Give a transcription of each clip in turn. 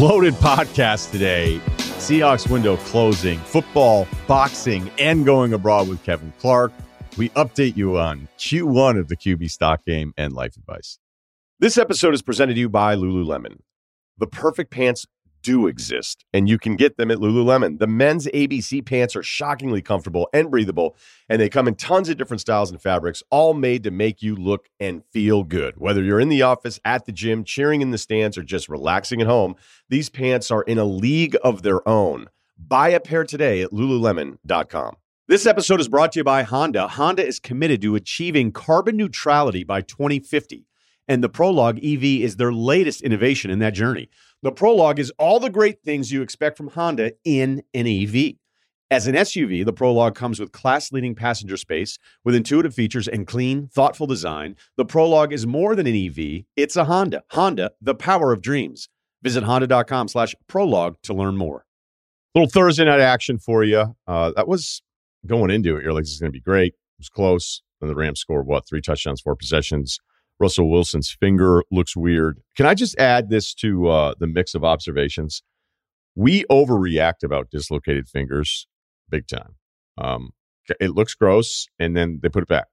Loaded podcast today. Seahawks window closing, football, boxing, and going abroad with Kevin Clark. We update you on Q1 of the QB stock game and life advice. This episode is presented to you by Lululemon. The perfect pants do exist, and you can get them at Lululemon. The men's ABC pants are shockingly comfortable and breathable, and they come in tons of different styles and fabrics, all made to make you look and feel good. Whether you're in the office, at the gym, cheering in the stands, or just relaxing at home, these pants are in a league of their own. Buy a pair today at lululemon.com. This episode is brought to you by Honda. Honda is committed to achieving carbon neutrality by 2050, and the Prologue EV is their latest innovation in that journey. The Prologue is all the great things you expect from Honda in an EV. As an SUV, the Prologue comes with class leading passenger space with intuitive features and clean, thoughtful design. The Prologue is more than an EV, it's a Honda. Honda, the power of dreams. Visit honda.com slash prologue to learn more. Little Thursday night action for you. Uh, that was going into it. You're like, this is going to be great. It was close. And the Rams scored what? Three touchdowns, four possessions. Russell Wilson's finger looks weird. Can I just add this to uh, the mix of observations? We overreact about dislocated fingers big time. Um, it looks gross, and then they put it back,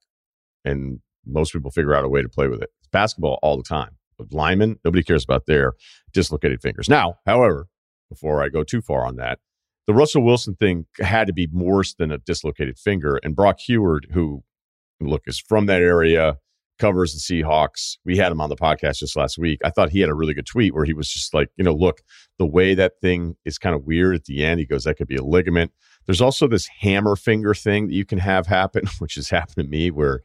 and most people figure out a way to play with it. It's basketball all the time. But linemen, nobody cares about their dislocated fingers. Now, however, before I go too far on that, the Russell Wilson thing had to be worse than a dislocated finger. And Brock Huard, who look is from that area, covers the Seahawks. We had him on the podcast just last week. I thought he had a really good tweet where he was just like, you know, look, the way that thing is kind of weird at the end. He goes, that could be a ligament. There's also this hammer finger thing that you can have happen, which has happened to me where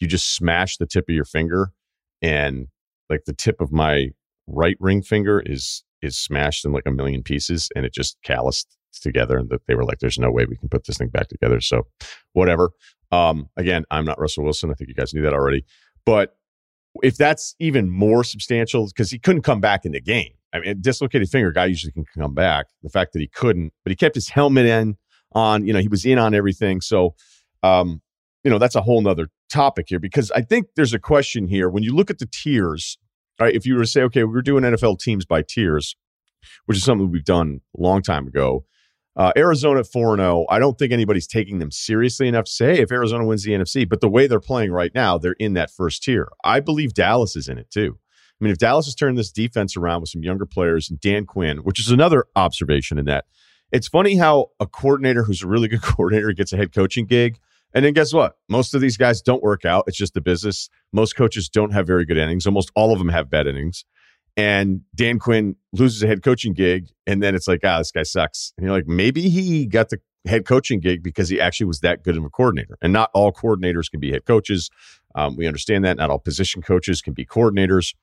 you just smash the tip of your finger and like the tip of my right ring finger is is smashed in like a million pieces and it just calloused together and that they were like there's no way we can put this thing back together so whatever um again i'm not russell wilson i think you guys knew that already but if that's even more substantial, because he couldn't come back in the game. I mean, dislocated finger guy usually can come back. The fact that he couldn't, but he kept his helmet in on, you know, he was in on everything. So, um, you know, that's a whole nother topic here because I think there's a question here. When you look at the tiers, right, if you were to say, okay, we're doing NFL teams by tiers, which is something we've done a long time ago, uh, Arizona 4 0. I don't think anybody's taking them seriously enough to say, if Arizona wins the NFC, but the way they're playing right now, they're in that first tier. I believe Dallas is in it too. I mean, if Dallas has turned this defense around with some younger players and Dan Quinn, which is another observation in that, it's funny how a coordinator who's a really good coordinator gets a head coaching gig. And then guess what? Most of these guys don't work out. It's just the business. Most coaches don't have very good innings. Almost all of them have bad innings and Dan Quinn loses a head coaching gig, and then it's like, ah, this guy sucks. And you're like, maybe he got the head coaching gig because he actually was that good of a coordinator. And not all coordinators can be head coaches. Um, we understand that. Not all position coaches can be coordinators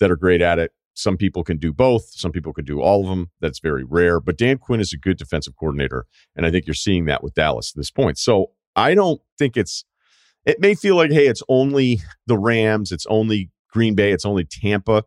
that are great at it. Some people can do both. Some people can do all of them. That's very rare. But Dan Quinn is a good defensive coordinator. And I think you're seeing that with Dallas at this point. So I don't think it's, it may feel like, hey, it's only the Rams, it's only Green Bay, it's only Tampa.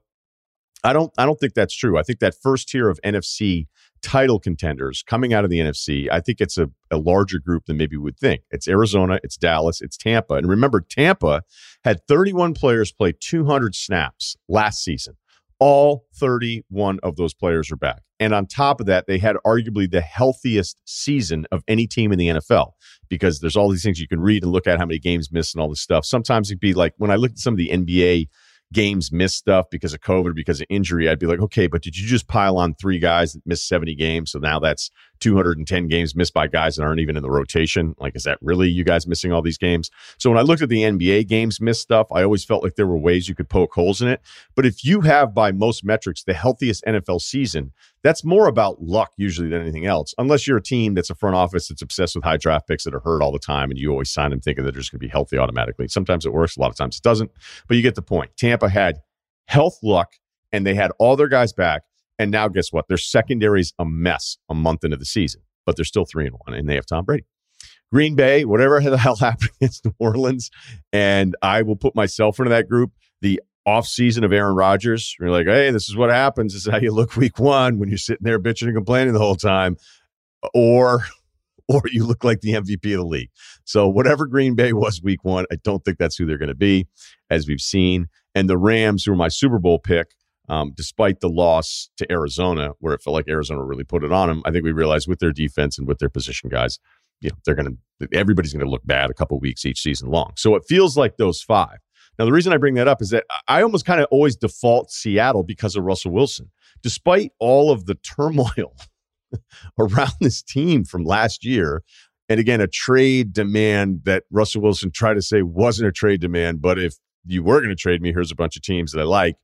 I don't I don't think that's true. I think that first tier of NFC title contenders coming out of the NFC, I think it's a, a larger group than maybe we would think. It's Arizona, it's Dallas, it's Tampa. And remember, Tampa had 31 players play 200 snaps last season. All 31 of those players are back. And on top of that, they had arguably the healthiest season of any team in the NFL because there's all these things you can read and look at how many games missed and all this stuff. Sometimes it'd be like when I looked at some of the NBA games missed stuff because of COVID, or because of injury, I'd be like, okay, but did you just pile on three guys that missed 70 games? So now that's 210 games missed by guys that aren't even in the rotation. Like, is that really you guys missing all these games? So when I looked at the NBA games missed stuff, I always felt like there were ways you could poke holes in it. But if you have, by most metrics, the healthiest NFL season, that's more about luck usually than anything else, unless you're a team that's a front office that's obsessed with high draft picks that are hurt all the time and you always sign them thinking that they're just going to be healthy automatically. Sometimes it works, a lot of times it doesn't. But you get the point. Tampa had health luck and they had all their guys back and now, guess what? Their secondary's a mess a month into the season, but they're still three and one, and they have Tom Brady. Green Bay, whatever the hell happened against New Orleans, and I will put myself into that group. The off season of Aaron Rodgers, you're like, hey, this is what happens. This is how you look week one when you're sitting there bitching and complaining the whole time, or or you look like the MVP of the league. So whatever Green Bay was week one, I don't think that's who they're going to be, as we've seen. And the Rams, who are my Super Bowl pick, Um, despite the loss to Arizona, where it felt like Arizona really put it on them, I think we realized with their defense and with their position guys, you know, they're going to everybody's going to look bad a couple weeks each season long. So it feels like those five. Now the reason I bring that up is that I almost kind of always default Seattle because of Russell Wilson, despite all of the turmoil around this team from last year. And again, a trade demand that Russell Wilson tried to say wasn't a trade demand, but if you were going to trade me, here's a bunch of teams that I like.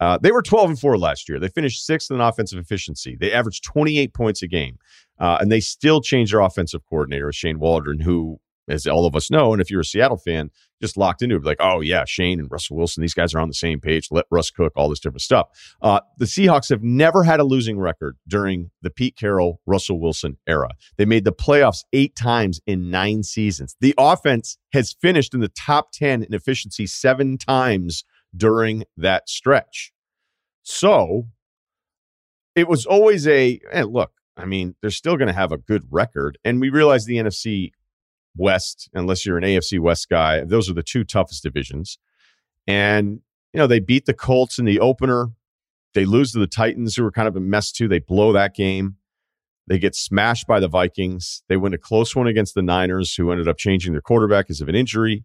Uh, they were 12 and 4 last year. They finished sixth in offensive efficiency. They averaged 28 points a game. Uh, and they still changed their offensive coordinator, Shane Waldron, who, as all of us know, and if you're a Seattle fan, just locked into it, like, oh, yeah, Shane and Russell Wilson, these guys are on the same page. Let Russ cook, all this different stuff. Uh, the Seahawks have never had a losing record during the Pete Carroll, Russell Wilson era. They made the playoffs eight times in nine seasons. The offense has finished in the top 10 in efficiency seven times during that stretch. So it was always a hey, look, I mean, they're still going to have a good record. And we realize the NFC West, unless you're an AFC West guy, those are the two toughest divisions. And, you know, they beat the Colts in the opener. They lose to the Titans, who were kind of a mess too. They blow that game. They get smashed by the Vikings. They win a close one against the Niners, who ended up changing their quarterback because of an injury.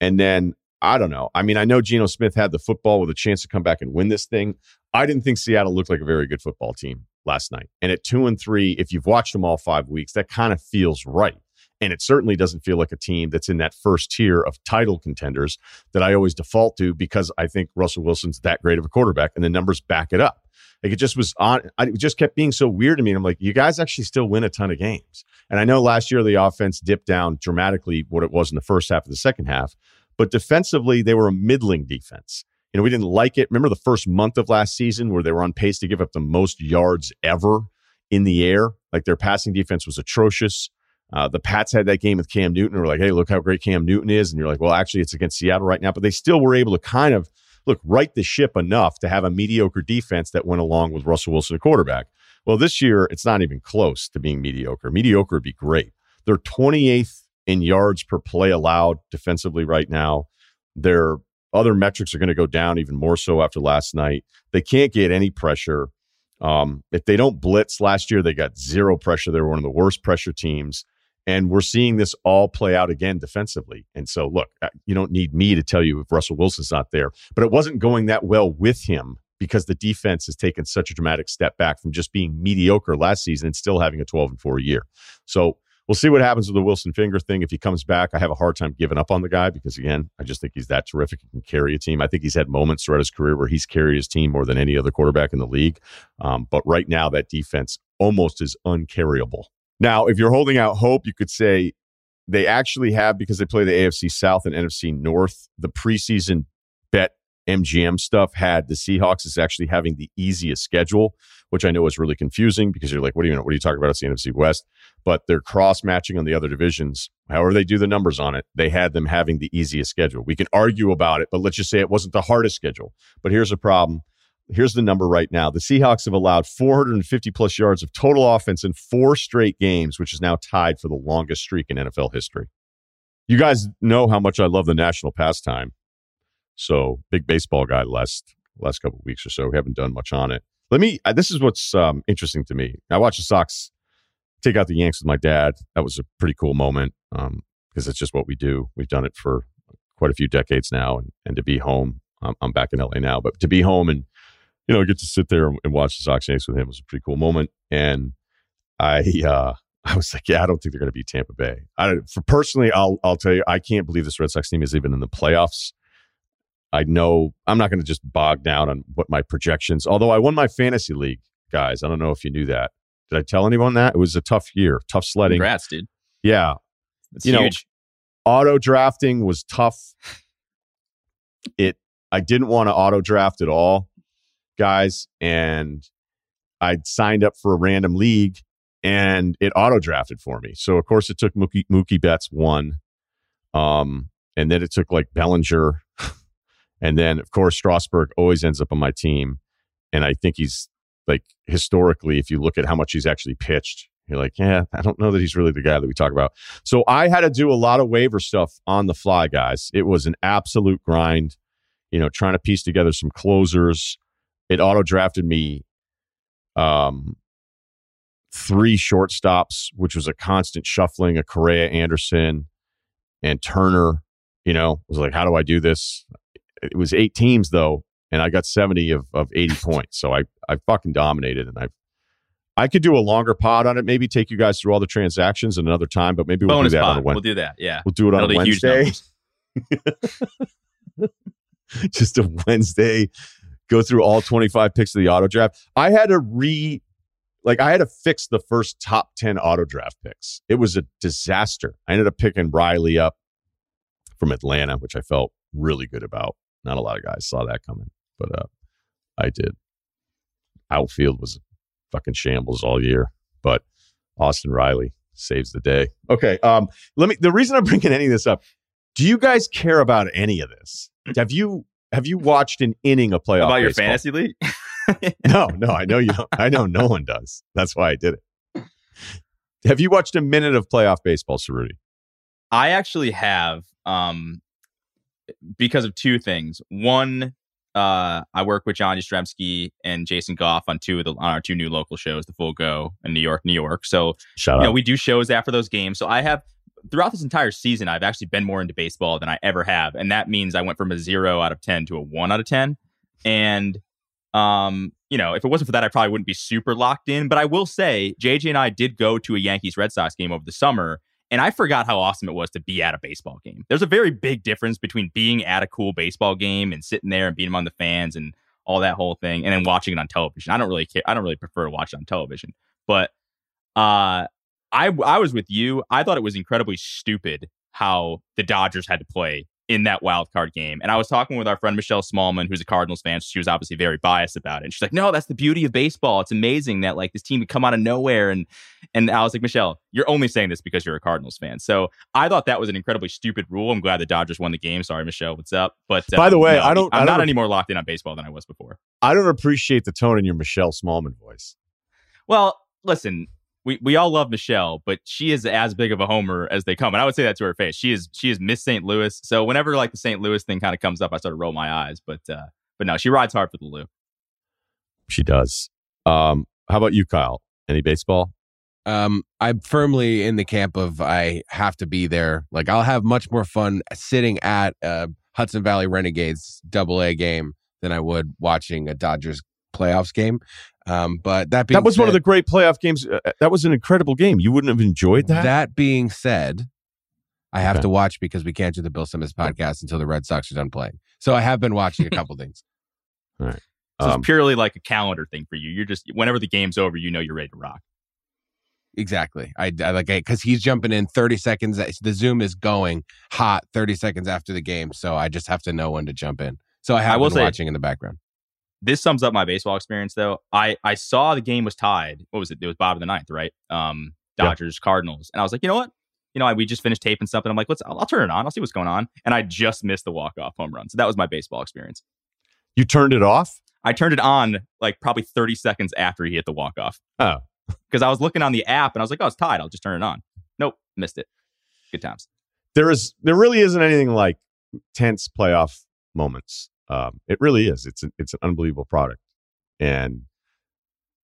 And then I don't know. I mean, I know Geno Smith had the football with a chance to come back and win this thing. I didn't think Seattle looked like a very good football team last night. And at two and three, if you've watched them all five weeks, that kind of feels right. And it certainly doesn't feel like a team that's in that first tier of title contenders that I always default to because I think Russell Wilson's that great of a quarterback and the numbers back it up. Like it just was on, it just kept being so weird to me. And I'm like, you guys actually still win a ton of games. And I know last year the offense dipped down dramatically what it was in the first half of the second half, but defensively, they were a middling defense. You know, we didn't like it. Remember the first month of last season where they were on pace to give up the most yards ever in the air? Like their passing defense was atrocious. Uh, the Pats had that game with Cam Newton. We're like, hey, look how great Cam Newton is. And you're like, well, actually, it's against Seattle right now. But they still were able to kind of look right the ship enough to have a mediocre defense that went along with Russell Wilson, a quarterback. Well, this year, it's not even close to being mediocre. Mediocre would be great. They're 28th in yards per play allowed defensively right now. Their other metrics are going to go down even more so after last night. They can't get any pressure. Um, if they don't blitz last year, they got zero pressure. They were one of the worst pressure teams. And we're seeing this all play out again defensively. And so, look, uh, you don't need me to tell you if Russell Wilson's not there, but it wasn't going that well with him because the defense has taken such a dramatic step back from just being mediocre last season and still having a 12 and 4 year. So, we'll see what happens with the Wilson Finger thing. If he comes back, I have a hard time giving up on the guy because, again, I just think he's that terrific. He can carry a team. I think he's had moments throughout his career where he's carried his team more than any other quarterback in the league. Um, but right now, that defense almost is uncarryable. Now, if you're holding out hope, you could say they actually have, because they play the AFC South and NFC North, the preseason bet MGM stuff had the Seahawks is actually having the easiest schedule, which I know is really confusing because you're like, what do you know? What are you talking about? It's the NFC West. But they're cross matching on the other divisions. However, they do the numbers on it, they had them having the easiest schedule. We can argue about it, but let's just say it wasn't the hardest schedule. But here's a problem. Here's the number right now. The Seahawks have allowed 450 plus yards of total offense in four straight games, which is now tied for the longest streak in NFL history. You guys know how much I love the national pastime. So big baseball guy last last couple weeks or so. We haven't done much on it. Let me. This is what's um, interesting to me. I watched the Sox take out the Yanks with my dad. That was a pretty cool moment because um, it's just what we do. We've done it for quite a few decades now, and, and to be home, um, I'm back in LA now, but to be home and you know get to sit there and watch the Sox Yanks with him was a pretty cool moment. And I uh, I was like, yeah, I don't think they're going to be Tampa Bay. I, for personally, I'll I'll tell you, I can't believe this Red Sox team is even in the playoffs. I know I'm not going to just bog down on what my projections, although I won my fantasy league, guys. I don't know if you knew that. Did I tell anyone that? It was a tough year, tough sledding. Congrats, dude. Yeah. That's you huge. know, auto drafting was tough. It I didn't want to auto draft at all, guys, and I signed up for a random league and it auto drafted for me. So of course it took Mookie, Mookie Betts one. Um, and then it took like Bellinger and then, of course, Strasburg always ends up on my team. And I think he's like historically, if you look at how much he's actually pitched, you're like, yeah, I don't know that he's really the guy that we talk about. So I had to do a lot of waiver stuff on the fly, guys. It was an absolute grind, you know, trying to piece together some closers. it auto drafted me um, three shortstops, which was a constant shuffling of Correa, Anderson, and Turner. You know, was like, how do I do this? It was eight teams though, and I got 70 of, of 80 points. So I, I fucking dominated and I I could do a longer pod on it, maybe take you guys through all the transactions another time, but maybe we'll Bonus do that pod. on a Wednesday. We'll do that. Yeah. We'll do it on a Wednesday. Just a Wednesday. Go through all 25 picks of the auto draft. I had to re like I had to fix the first top 10 auto draft picks. It was a disaster. I ended up picking Riley up from Atlanta, which I felt really good about. Not a lot of guys saw that coming, but uh I did. Outfield was fucking shambles all year, but Austin Riley saves the day. Okay, um let me the reason I'm bringing any of this up, do you guys care about any of this? Have you have you watched an inning of playoff baseball? About your baseball? fantasy league? No, no, I know you don't. I know no one does. That's why I did it. Have you watched a minute of playoff baseball, Ceruti? I actually have um because of two things. One, uh, I work with John Yastrzemski and Jason Goff on two of the on our two new local shows, the Full Go in New York, New York. So Shout you out. know, we do shows after those games. So I have throughout this entire season, I've actually been more into baseball than I ever have, and that means I went from a zero out of ten to a one out of ten. And um, you know, if it wasn't for that, I probably wouldn't be super locked in. But I will say, JJ and I did go to a Yankees Red Sox game over the summer, and I forgot how awesome it was to be at a baseball game. There's a very big difference between being at a cool baseball game and sitting there and being among the fans and all that whole thing, and then watching it on television. I don't really care. I don't really prefer to watch it on television, but uh, I I was with you. I thought it was incredibly stupid how the Dodgers had to play in that wild card game. And I was talking with our friend Michelle Smallmon, who's a Cardinals fan. She was obviously very biased about it. And she's like, "No, that's the beauty of baseball. It's amazing that like this team would come out of nowhere." And and I was like, "Michelle, you're only saying this because you're a Cardinals fan." So I thought that was an incredibly stupid rule. I'm glad the Dodgers won the game. Sorry, Michelle, what's up? But uh, By the way, no, I don't- I'm I not don't- any more locked in on baseball than I was before. I don't appreciate the tone in your Michelle Smallmon voice. Well, listen, we, we all love Michelle, but she is as big of a homer as they come. And I would say that to her face. She is she is Miss St. Louis. So whenever like the St. Louis thing kind of comes up, I sort of roll my eyes. But uh but no, she rides hard for the Lou. She does. Um, how about you, Kyle? Any baseball? Um, I'm firmly in the camp of I have to be there. Like I'll have much more fun sitting at a Hudson Valley Renegades double A game than I would watching a Dodgers playoffs game. Um, but that being That was one of the great playoff games. Uh, that was an incredible game. You wouldn't have enjoyed that? That being said, I have Okay. to watch because we can't do the Bill Simmons podcast until the Red Sox are done playing. So I have been watching a couple things. So Um, it's purely like a calendar thing for you. You're just whenever the game's over, you know you're ready to rock. Exactly. I, I like because he's jumping in 30 seconds. The Zoom is going hot 30 seconds after the game, so I just have to know when to jump in. So I have I will been say- watching in the background. This sums up my baseball experience though. I I saw the game was tied. What was it? It was bottom of the ninth, right? Um Yeah. Dodgers, Cardinals. And I was like, you know what? You know, I, we just finished taping something. I'm like, let's I'll, I'll turn it on. I'll see what's going on. And I just missed the walk-off home run. So that was my baseball experience. you turned it off? I turned it on like probably 30 seconds after he hit the walk off. Oh. Because I was looking on the app and I was like, oh, it's tied. I'll just turn it on. Nope, missed it. Good times. There is there really isn't anything like tense playoff moments. Um, it really is. It's an, it's an unbelievable product. And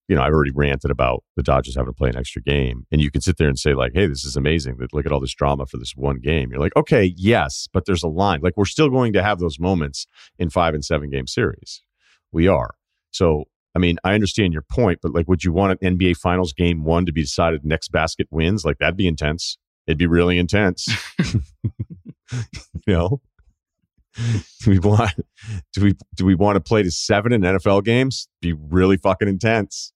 you know, I've already ranted about the Dodgers having to play an extra game, and you can sit there and say like, "Hey, this is amazing! That look at all this drama for this one game." You're like, "Okay, yes, but there's a line. Like, we're still going to have those moments in five and seven game series. We are. So, I mean, I understand your point, but like, would you want an NBA Finals game one to be decided next basket wins? Like, that'd be intense. It'd be really intense. you know, do we want do we do we want to play to seven in NFL games? Be really fucking intense.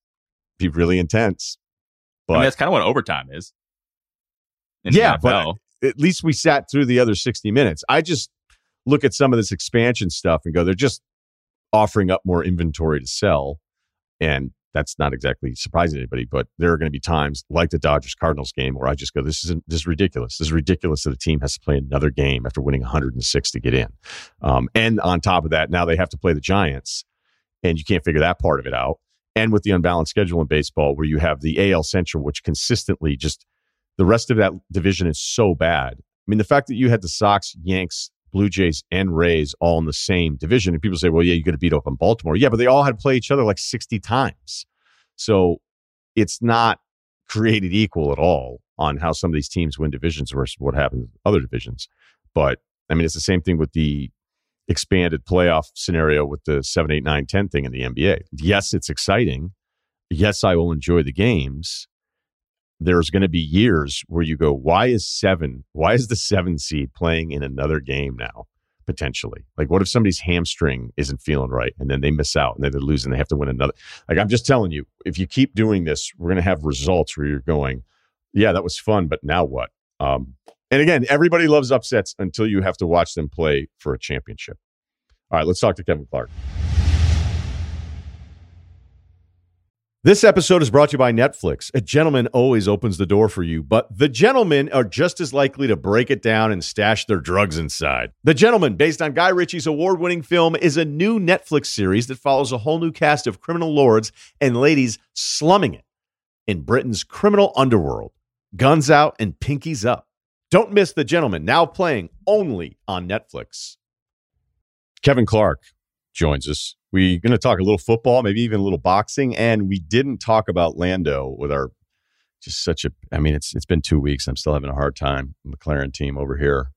Be really intense. I mean, But that's kind of what overtime is. Yeah, but- at least we sat through the other 60 minutes. I just look at some of this expansion stuff and go, they're just offering up more inventory to sell. And that's not exactly surprising anybody, but there are going to be times like the Dodgers Cardinals game where I just go, this isn't this is ridiculous. This is ridiculous that a team has to play another game after winning 106 to get in. Um, and on top of that, now they have to play the Giants, and you can't figure that part of it out. And with the unbalanced schedule in baseball, where you have the AL Central, which consistently just the rest of that division is so bad. I mean, the fact that you had the Sox, Yanks, Blue Jays and Rays all in the same division. And people say, well, yeah, you got to beat up on Baltimore. Yeah, but they all had to play each other like 60 times. So it's not created equal at all on how some of these teams win divisions versus what happens in other divisions. But I mean, it's the same thing with the expanded playoff scenario with the 7, 8, 9, 10 thing in the NBA. Yes, it's exciting. Yes, I will enjoy the games. There's going to be years where you go, why is seven, why is the seven seed playing in another game now? Potentially. Like, what if somebody's hamstring isn't feeling right and then they miss out and then they lose and they have to win another? Like, I'm just telling you, if you keep doing this, we're going to have results where you're going, yeah, that was fun, but now what? Um, and again, everybody loves upsets until you have to watch them play for a championship. All right, let's talk to Kevin Clark. This episode is brought to you by Netflix. A gentleman always opens the door for you, but the gentlemen are just as likely to break it down and stash their drugs inside. The Gentleman, based on Guy Ritchie's award winning film, is a new Netflix series that follows a whole new cast of criminal lords and ladies slumming it in Britain's criminal underworld. Guns out and pinkies up. Don't miss The Gentleman, now playing only on Netflix. Kevin Clark joins us. We're going to talk a little football, maybe even a little boxing, and we didn't talk about Lando with our just such a. I mean, it's it's been two weeks. I'm still having a hard time. McLaren team over here,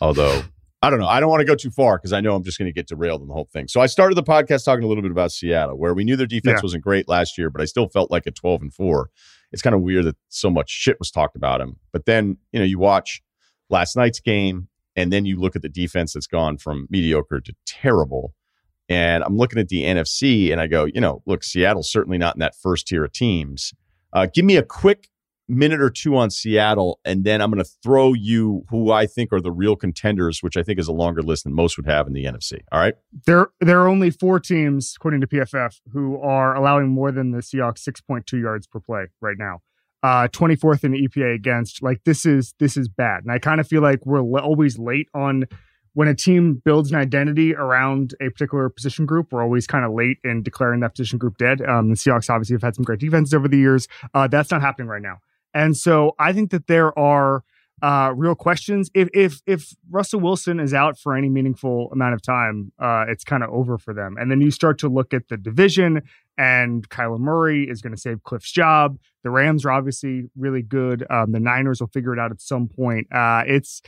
although I don't know. I don't want to go too far because I know I'm just going to get derailed in the whole thing. So I started the podcast talking a little bit about Seattle, where we knew their defense Yeah. wasn't great last year, but I still felt like a 12 and four. It's kind of weird that so much shit was talked about him. But then you know you watch last night's game, and then you look at the defense that's gone from mediocre to terrible. And I'm looking at the NFC, and I go, you know, look, Seattle's certainly not in that first tier of teams. Uh, give me a quick minute or two on Seattle, and then I'm going to throw you who I think are the real contenders, which I think is a longer list than most would have in the NFC. All right. There, there are only four teams, according to PFF, who are allowing more than the Seahawks 6.2 yards per play right now. Uh, 24th in the EPA against. Like this is this is bad, and I kind of feel like we're always late on when a team builds an identity around a particular position group. We're always kind of late in declaring that position group dead. Um, the Seahawks obviously have had some great defenses over the years. Uh, that's not happening right now, and so I think that there are uh, real questions. If if if Russell Wilson is out for any meaningful amount of time, uh, it's kind of over for them. And then you start to look at the division, and Kyler Murray is going to save Cliff's job. The Rams are obviously really good. Um, the Niners will figure it out at some point. Uh, it's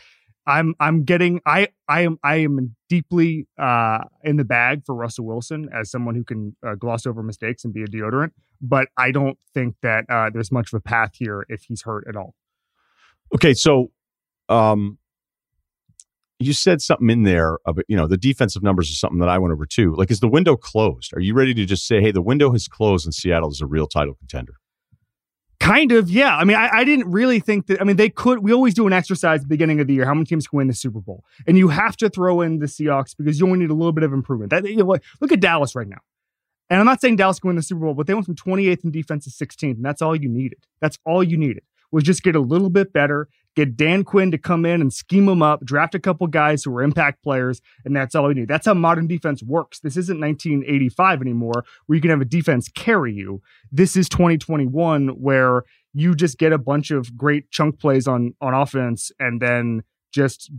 I'm I'm getting I I am I am deeply uh, in the bag for Russell Wilson as someone who can uh, gloss over mistakes and be a deodorant. But I don't think that uh, there's much of a path here if he's hurt at all. Okay, so um, you said something in there about you know the defensive numbers is something that I went over too. Like, is the window closed? Are you ready to just say, hey, the window has closed and Seattle is a real title contender? Kind of, yeah. I mean, I, I didn't really think that. I mean, they could. We always do an exercise at the beginning of the year. How many teams can win the Super Bowl? And you have to throw in the Seahawks because you only need a little bit of improvement. That, you know, what- look at Dallas right now. And I'm not saying Dallas can win the Super Bowl, but they went from 28th in defense to 16th, and that's all you needed. That's all you needed was just get a little bit better, get Dan Quinn to come in and scheme them up, draft a couple guys who are impact players, and that's all you need. That's how modern defense works. This isn't 1985 anymore, where you can have a defense carry you. This is 2021, where you just get a bunch of great chunk plays on on offense, and then just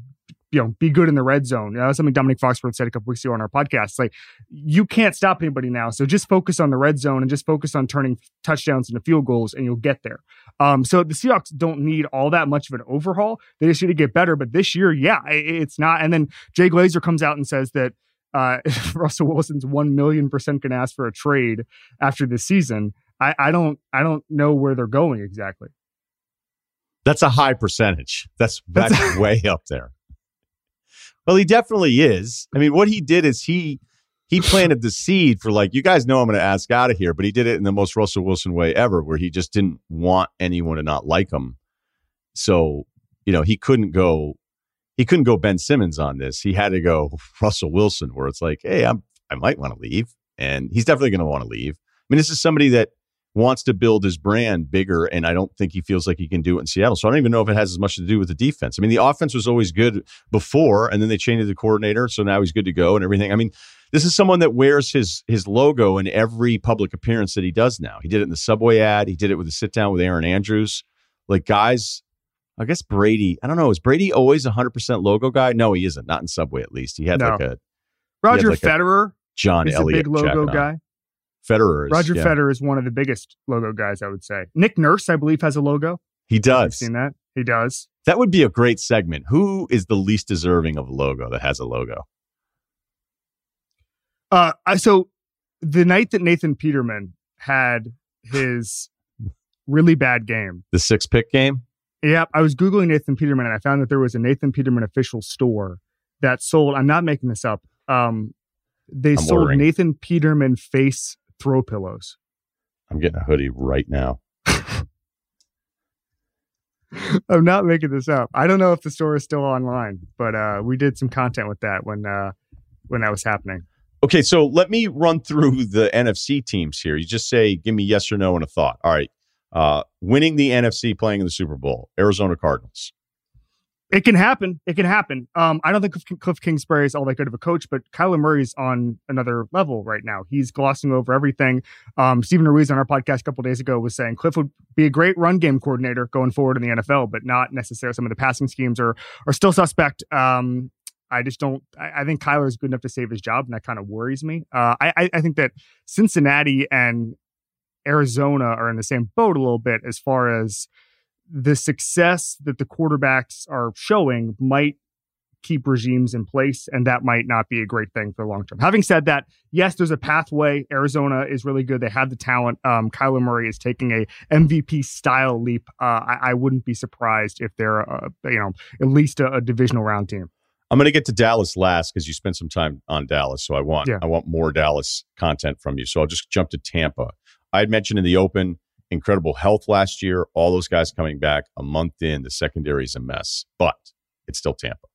you know be good in the red zone. Something Dominic Foxworth said a couple weeks ago on our podcast. Like you can't stop anybody now, so just focus on the red zone and just focus on turning touchdowns into field goals, and you'll get there. Um, so the Seahawks don't need all that much of an overhaul. They just need to get better. But this year, yeah, i- it's not. And then Jay Glazer comes out and says that uh, Russell Wilson's one million percent going to ask for a trade after this season. I, I don't I don't know where they're going exactly. That's a high percentage. That's that's, That's- way up there. Well, he definitely is. I mean, what he did is he he planted the seed for like you guys know I'm going to ask out of here, but he did it in the most Russell Wilson way ever, where he just didn't want anyone to not like him. So you know he couldn't go he couldn't go Ben Simmons on this. He had to go Russell Wilson, where it's like, hey, I'm I might want to leave, and he's definitely going to want to leave. I mean, this is somebody that wants to build his brand bigger, and I don't think he feels like he can do it in Seattle. So I don't even know if it has as much to do with the defense. I mean, the offense was always good before, and then they changed the coordinator, so now he's good to go and everything. I mean, this is someone that wears his his logo in every public appearance that he does now. He did it in the subway ad. He did it with the sit down with Erin Andrews. Like guys I guess Brady. I don't know. Is Brady always a hundred percent logo guy? No, he isn't. Not in Subway, at least. He had No. like a Roger like a Federer John a Elliott big logo guy. on. Federer is. Roger yeah. Federer is one of the biggest logo guys, I would say. Nick Nurse, I believe, has a logo. He I've does. seen that. He does. That would be a great segment. Who is the least deserving of a logo that has a logo? Uh, I, so the night that Nathan Peterman had his really bad game, The six pick game. Yep. I was Googling Nathan Peterman and I found that there was a Nathan Peterman official store that sold, I'm not making this up. Um, they I'm sold ordering. Nathan Peterman face throw pillows. I'm getting a hoodie right now. I'm not making this up. I don't know if the store is still online, but uh, we did some content with that when uh, when that was happening. Okay, so let me run through the NFC teams here. You just say, give me yes or no and a thought. All right. Uh, winning the NFC, playing in the Super Bowl, Arizona Cardinals. It can happen. It can happen. Um, I don't think Cliff, Kingsbury is all that good of a coach, but Kyler Murray's on another level right now. He's glossing over everything. Um, Steven Ruiz on our podcast a couple days ago was saying Cliff would be a great run game coordinator going forward in the NFL, but not necessarily some of the passing schemes are are still suspect. Um, I just don't. I, I think Kyler is good enough to save his job, and that kind of worries me. Uh, I I think that Cincinnati and Arizona are in the same boat a little bit as far as the success that the quarterbacks are showing might keep regimes in place, and that might not be a great thing for the long term. Having said that, yes, there's a pathway. Arizona is really good. They have the talent. Um, Kyler Murray is taking a MVP style leap. Uh, I, I wouldn't be surprised if they're, uh, you know, at least a, a divisional round team. I'm going to get to Dallas last because you spent some time on Dallas, so I want Yeah. I want more Dallas content from you. So I'll just jump to Tampa. I had mentioned in the open incredible health last year. All those guys coming back a month in, the secondary is a mess, but it's still Tampa.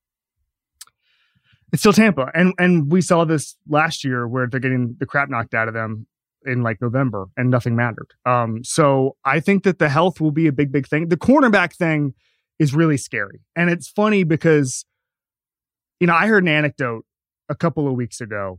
It's still Tampa, and and we saw this last year where they're getting the crap knocked out of them in like November, and nothing mattered. Um, so I think that the health will be a big, big thing. The cornerback thing is really scary, and it's funny because you know I heard an anecdote a couple of weeks ago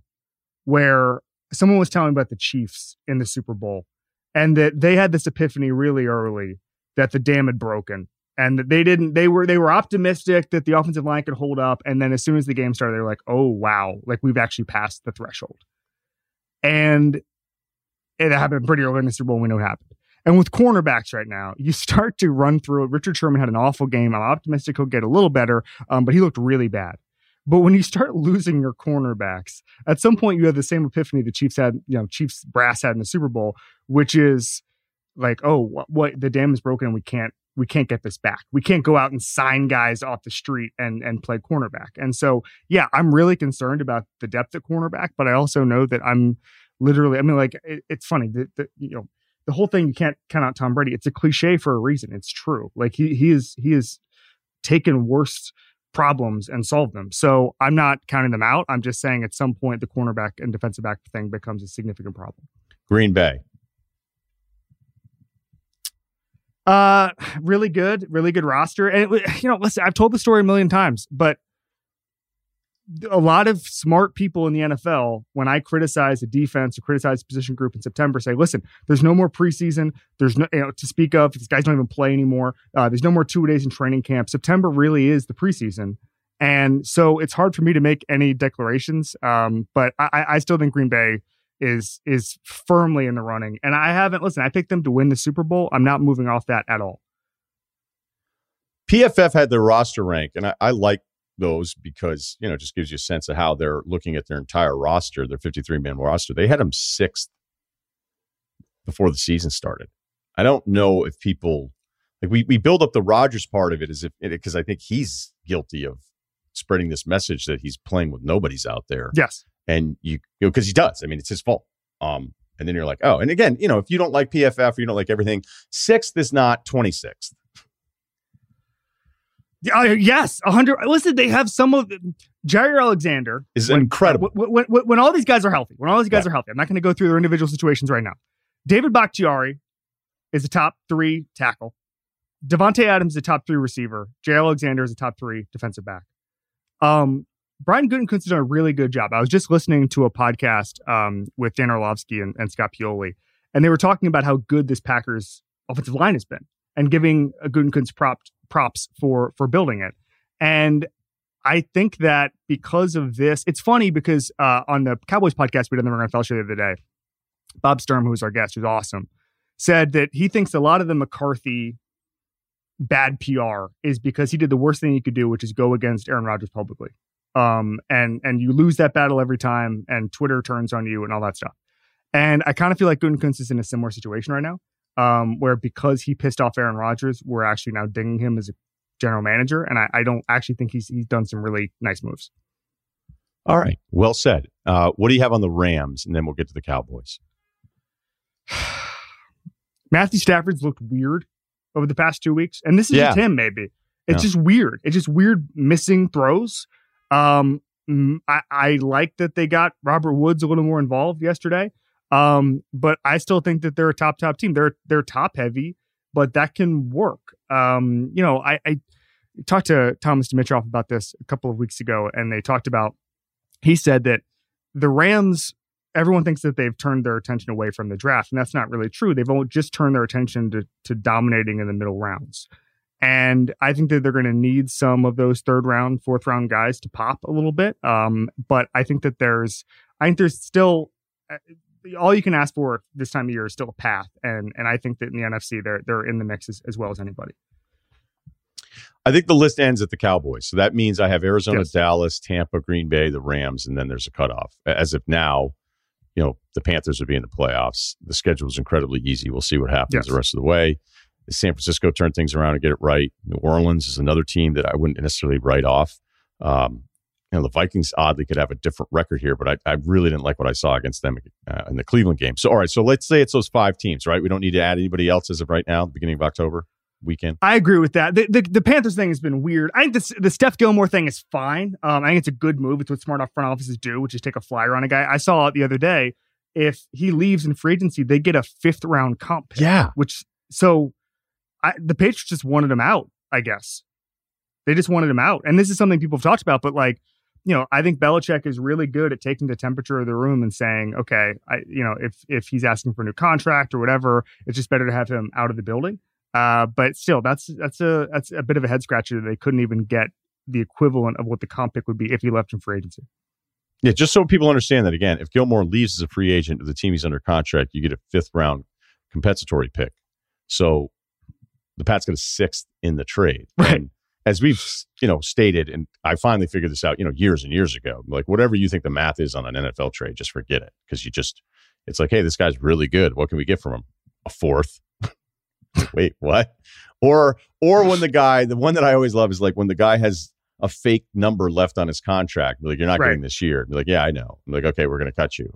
where someone was telling me about the Chiefs in the Super Bowl, and that they had this epiphany really early that the dam had broken and that they didn't they were they were optimistic that the offensive line could hold up. And then as soon as the game started they were like oh wow like we've actually passed the threshold. And it happened pretty early in the super bowl. We know it happened. And with cornerbacks right now you start to run through it. Richard sherman had an awful game. I'm optimistic he'll get a little better um, but he looked really bad but when you start losing your cornerbacks at some point you have the same epiphany the chiefs had you know chiefs brass had in the super bowl which is like oh what, what the dam is broken and we can't we can't get this back. We can't go out and sign guys off the street and and play cornerback. And so, yeah, I'm really concerned about the depth at cornerback, but I also know that I'm literally. I mean, like it, it's funny that you know the whole thing. You can't count out Tom Brady. It's a cliche for a reason. It's true. Like he he is he is taken worse problems and solve them. So I'm not counting them out. I'm just saying at some point the cornerback and defensive back thing becomes a significant problem. Green Bay. Uh, really good, really good roster. And it, you know, listen, I've told the story a million times, but a lot of smart people in the NFL, when I criticize the defense or criticize the position group in September, say, "Listen, there's no more preseason. There's no you know, to speak of. These guys don't even play anymore. Uh, there's no more two days in training camp. September really is the preseason." And so it's hard for me to make any declarations. Um, but I, I- I still think Green Bay is is firmly in the running. And I haven't listen, I picked them to win the Super Bowl. I'm not moving off that at all. PFF had their roster rank, and I, I like those because you know it just gives you a sense of how they're looking at their entire roster, their 53 man roster. They had them sixth before the season started. I don't know if people like we we build up the Rodgers part of it as if because I think he's guilty of spreading this message that he's playing with nobody's out there, Yes. and you you know because he does. I mean, it's his fault. Um, and then you're like, oh, and again, you know, if you don't like PFF or you don't like everything, sixth is not 26th. Uh, yes, hundred. Listen, they have some of Jaire Alexander Is when, incredible. When, when, when, all these guys are healthy, when all these guys Yeah. are healthy, I'm not going to go through their individual situations right now. David Bakhtiari is a top three tackle. Davante Adams is a top three receiver. Jaire Alexander is a top three defensive back. Um, Brian Gutekunst has done a really good job. I was just listening to a podcast um, with Dan Orlovsky and, and Scott Pioli, and they were talking about how good this Packers offensive line has been. And giving Gutekunst prop, props for for building it. And I think that because of this, it's funny because uh, on the Cowboys podcast we did on the NFL show the other day, Bob Sturm, who was our guest, who's awesome, said that he thinks a lot of the McCarthy bad PR is because he did the worst thing he could do, which is go against Aaron Rodgers publicly. Um, and and you lose that battle every time, and Twitter turns on you and all that stuff. And I kind of feel like Gutekunst is in a similar situation right now, um, where because he pissed off Aaron Rodgers, we're actually now dinging him as a general manager, and I, I don't actually think he's he's done some really nice moves. All right, well said. Uh, what do you have on the Rams, and then we'll get to the Cowboys. Matthew Stafford's looked weird over the past two weeks, and this is Yeah. just him. Maybe it's Yeah. just weird. It's just weird missing throws. Um, mm, I, I like that they got Robert Woods a little more involved yesterday. Um, but I still think that they're a top top team. They're they're top heavy, but that can work. Um, you know, I, I talked to Thomas Dimitroff about this a couple of weeks ago, and they talked about. He said that the Rams everyone thinks that they've turned their attention away from the draft, and that's not really true. They've only just turned their attention to, to dominating in the middle rounds. And I think that they're going to need some of those third round, fourth round guys to pop a little bit. Um, but I think that there's, I think there's still uh, all you can ask for this time of year is still a path, and and I think that in the NFC they're they're in the mix as, as well as anybody. I think the list ends at the Cowboys. So that means I have Arizona, Yes. Dallas, Tampa, Green Bay, the Rams, and then there's a cutoff. As of now, you know, the Panthers would be in the playoffs. The schedule is incredibly easy. We'll see what happens Yes. the rest of the way. San Francisco turn things around and get it right. New Orleans is another team that I wouldn't necessarily write off. Um, you know, the Vikings oddly could have a different record here, but I, I really didn't like what I saw against them uh, in the Cleveland game. So, all right, so let's say it's those five teams, right? We don't need to add anybody else as of right now, beginning of October weekend. I agree with that. The, the, the Panthers thing has been weird. I think this, the Steph Gilmore thing is fine. Um, I think it's a good move. It's what smart front offices do, which is take a flyer on a guy. I saw it the other day. If he leaves in free agency, they get a fifth round comp. pick, Yeah. Which so, I, the Patriots just wanted him out. I guess they just wanted him out, and this is something people have talked about. But like, you know, I think Belichick is really good at taking the temperature of the room and saying, okay, I, you know, if if he's asking for a new contract or whatever, it's just better to have him out of the building. Uh, but still, that's that's a that's a bit of a head scratcher that they couldn't even get the equivalent of what the comp pick would be if he left in free agency. Yeah, just so people understand that again, if Gilmore leaves as a free agent of the team he's under contract, you get a fifth round compensatory pick. So the Pats got a sixth in the trade. Right. And as we've you know stated, and I finally figured this out, you know, years and years ago. Like whatever you think the math is on an NFL trade, just forget it because you just it's like, hey, this guy's really good. What can we get from him? A fourth. Wait, what? Or or when the guy, the one that I always love is like when the guy has a fake number left on his contract. Like you're not Right. getting this year. Be like, yeah, I know. I'm like, okay, we're going to cut you,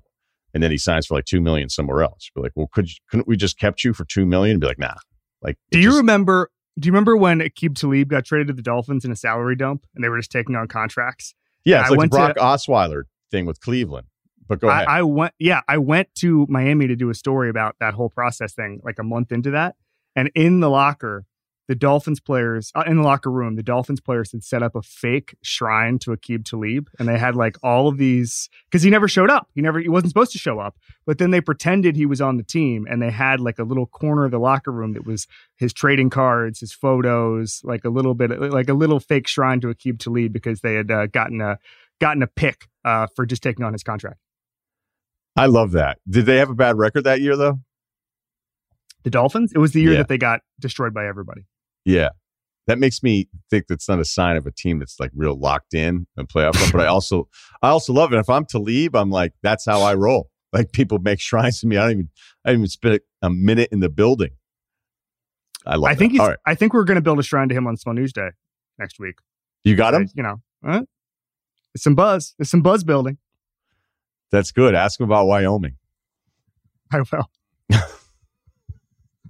and then he signs for like two million somewhere else. Be like, well, could you, couldn't we just kept you for two million? Be like, nah. Like, Do you just- remember? Do you remember when Aqib Talib got traded to the Dolphins in a salary dump and they were just taking on contracts? Yeah, it's I like the went to- Brock Osweiler thing with Cleveland. But go ahead. I, I went, yeah, I went to Miami to do a story about that whole process thing, like a month into that. And in the locker, the Dolphins players uh, in the locker room, the Dolphins players had set up a fake shrine to Aqib Talib, and they had like all of these because he never showed up. He never, he wasn't supposed to show up. But then they pretended he was on the team, and they had like a little corner of the locker room that was his trading cards, his photos, like a little bit, like a little fake shrine to Aqib Talib because they had uh, gotten a gotten a pick uh, for just taking on his contract. I love that. Did they have a bad record that year though? The Dolphins. It was the year Yeah. that they got destroyed by everybody. Yeah. That makes me think that's not a sign of a team that's like real locked in and playoff. but I also, I also love it. If I'm to leave, I'm like, that's how I roll. Like people make shrines to me. I don't even, I didn't even spend a minute in the building. I love. I think that. he's. Right. I think we're going to build a shrine to him on Small News Day next week. You got him. You know, huh? It's some buzz. It's some buzz building. That's good. Ask him about Wyoming. I will.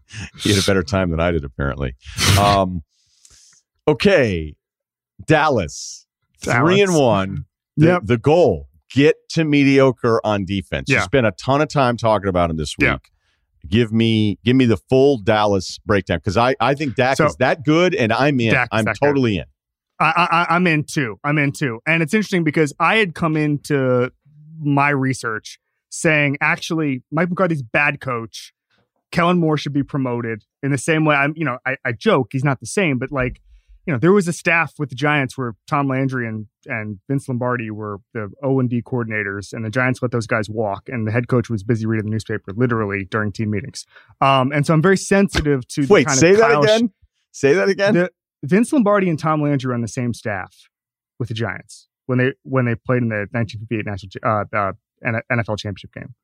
He had a better time than I did, apparently. Um, okay, Dallas, three and one. The, Yep. the goal: get to mediocre on defense. You Yeah. spent a ton of time talking about him this week. Yeah. Give me, give me the full Dallas breakdown because I, I think Dak So- is that good, and I'm in. Dak is I'm that good. totally in. I, I, I'm in too. I'm in too. And it's interesting because I had come into my research saying actually Mike McCarthy's bad coach Kellen Moore should be promoted in the same way. I'm, you know, I, I joke he's not the same, but like, you know, there was a staff with the Giants where Tom Landry and and Vince Lombardi were the O and D coordinators, and the Giants let those guys walk, and the head coach was busy reading the newspaper literally during team meetings. Um, and so I'm very sensitive to. Wait, kind say that Kyle again. Say that again. The, Vince Lombardi and Tom Landry were on the same staff with the Giants when they when they played in the 1958 national uh, uh, NFL championship game,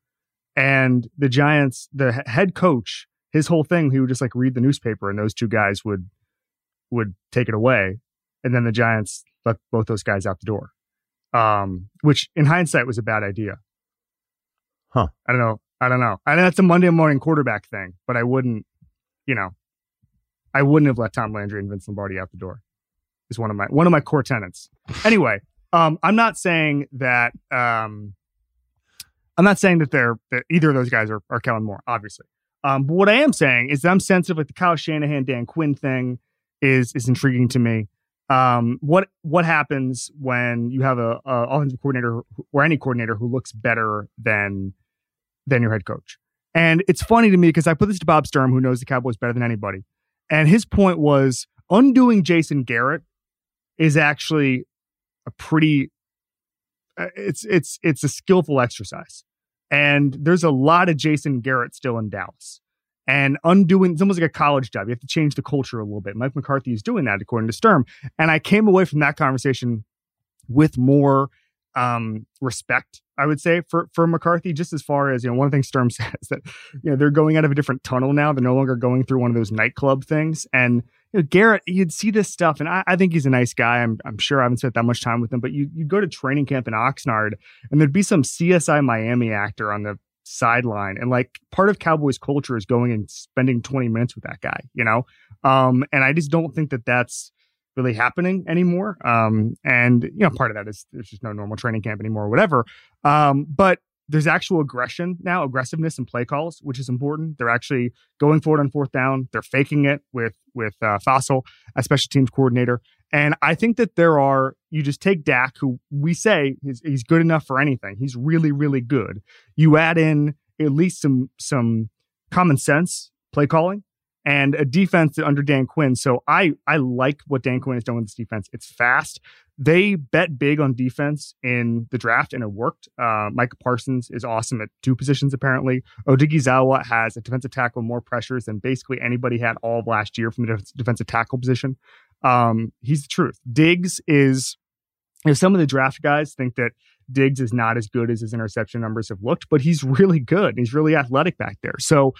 and the Giants, the head coach, his whole thing, he would just like read the newspaper, and those two guys would would take it away, and then the Giants let both those guys out the door, um, which in hindsight was a bad idea. Huh? I don't know. I don't know. I know that's a Monday morning quarterback thing, but I wouldn't, you know, I wouldn't have let Tom Landry and Vince Lombardi out the door. Is one of my one of my core tenets. Anyway, um, I'm not saying that um, I'm not saying that they're that either of those guys are, are Kellen Moore, obviously. Um, but what I am saying is that I'm sensitive like the Kyle Shanahan, Dan Quinn thing is is intriguing to me. Um, what what happens when you have a, a offensive coordinator or any coordinator who looks better than than your head coach? And it's funny to me because I put this to Bob Sturm, who knows the Cowboys better than anybody. And his point was undoing Jason Garrett is actually a pretty it's it's it's a skillful exercise. And there's a lot of Jason Garrett still in Dallas. And undoing it's almost like a college job. You have to change the culture a little bit. Mike McCarthy is doing that according to Sturm. And I came away from that conversation with more um, respect, I would say, for for McCarthy, just as far as, you know, one of the things Sturm says that, you know, they're going out of a different tunnel now. They're no longer going through one of those nightclub things. And you know, Garrett, you'd see this stuff, and I, I, think he's a nice guy. I'm, I'm sure I haven't spent that much time with him, but you you go to training camp in Oxnard, and there'd be some CSI Miami actor on the sideline, and like part of Cowboys culture is going and spending 20 minutes with that guy, you know. Um, and I just don't think that that's really happening anymore. Um, and you know, part of that is there's just no normal training camp anymore, or whatever. Um, but there's actual aggression now, aggressiveness in play calls, which is important. They're actually going forward on fourth down. They're faking it with with uh, Fassel, a special teams coordinator. And I think that there are you just take Dak, who we say he's good enough for anything. He's really really good. You add in at least some some common sense play calling and a defense under Dan Quinn. So I I like what Dan Quinn has done with this defense. It's fast. They bet big on defense in the draft, and it worked. Uh, Micah Parsons is awesome at two positions. Apparently, Odighizuwa has a defensive tackle more pressures than basically anybody had all of last year from the defensive tackle position. Um, he's the truth. Diggs is. Some of the draft guys think that Diggs is not as good as his interception numbers have looked, but he's really good. He's really athletic back there. So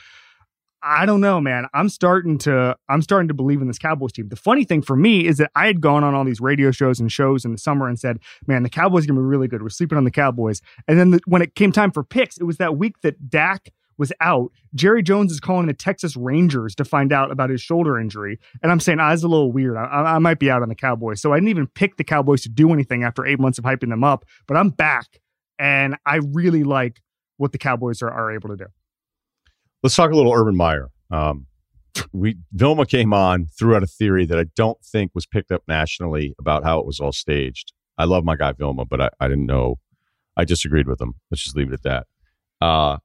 I don't know, man. I'm starting to I'm starting to believe in this Cowboys team. The funny thing for me is that I had gone on all these radio shows and shows in the summer and said, "Man, the Cowboys are going to be really good. We're sleeping on the Cowboys." And then the, when it came time for picks, it was that week that Dak was out. Jerry Jones is calling the Texas Rangers to find out about his shoulder injury, and I'm saying, "Ah, that's a little weird. I, I might be out on the Cowboys." So I didn't even pick the Cowboys to do anything after eight months of hyping them up. But I'm back, and I really like what the Cowboys are, are able to do. Let's talk a little Urban Meyer. Um, we Vilma came on, threw out a theory that I don't think was picked up nationally about how it was all staged. I love my guy Vilma, but I, I didn't know. I disagreed with him. Let's just leave it at that. Uh,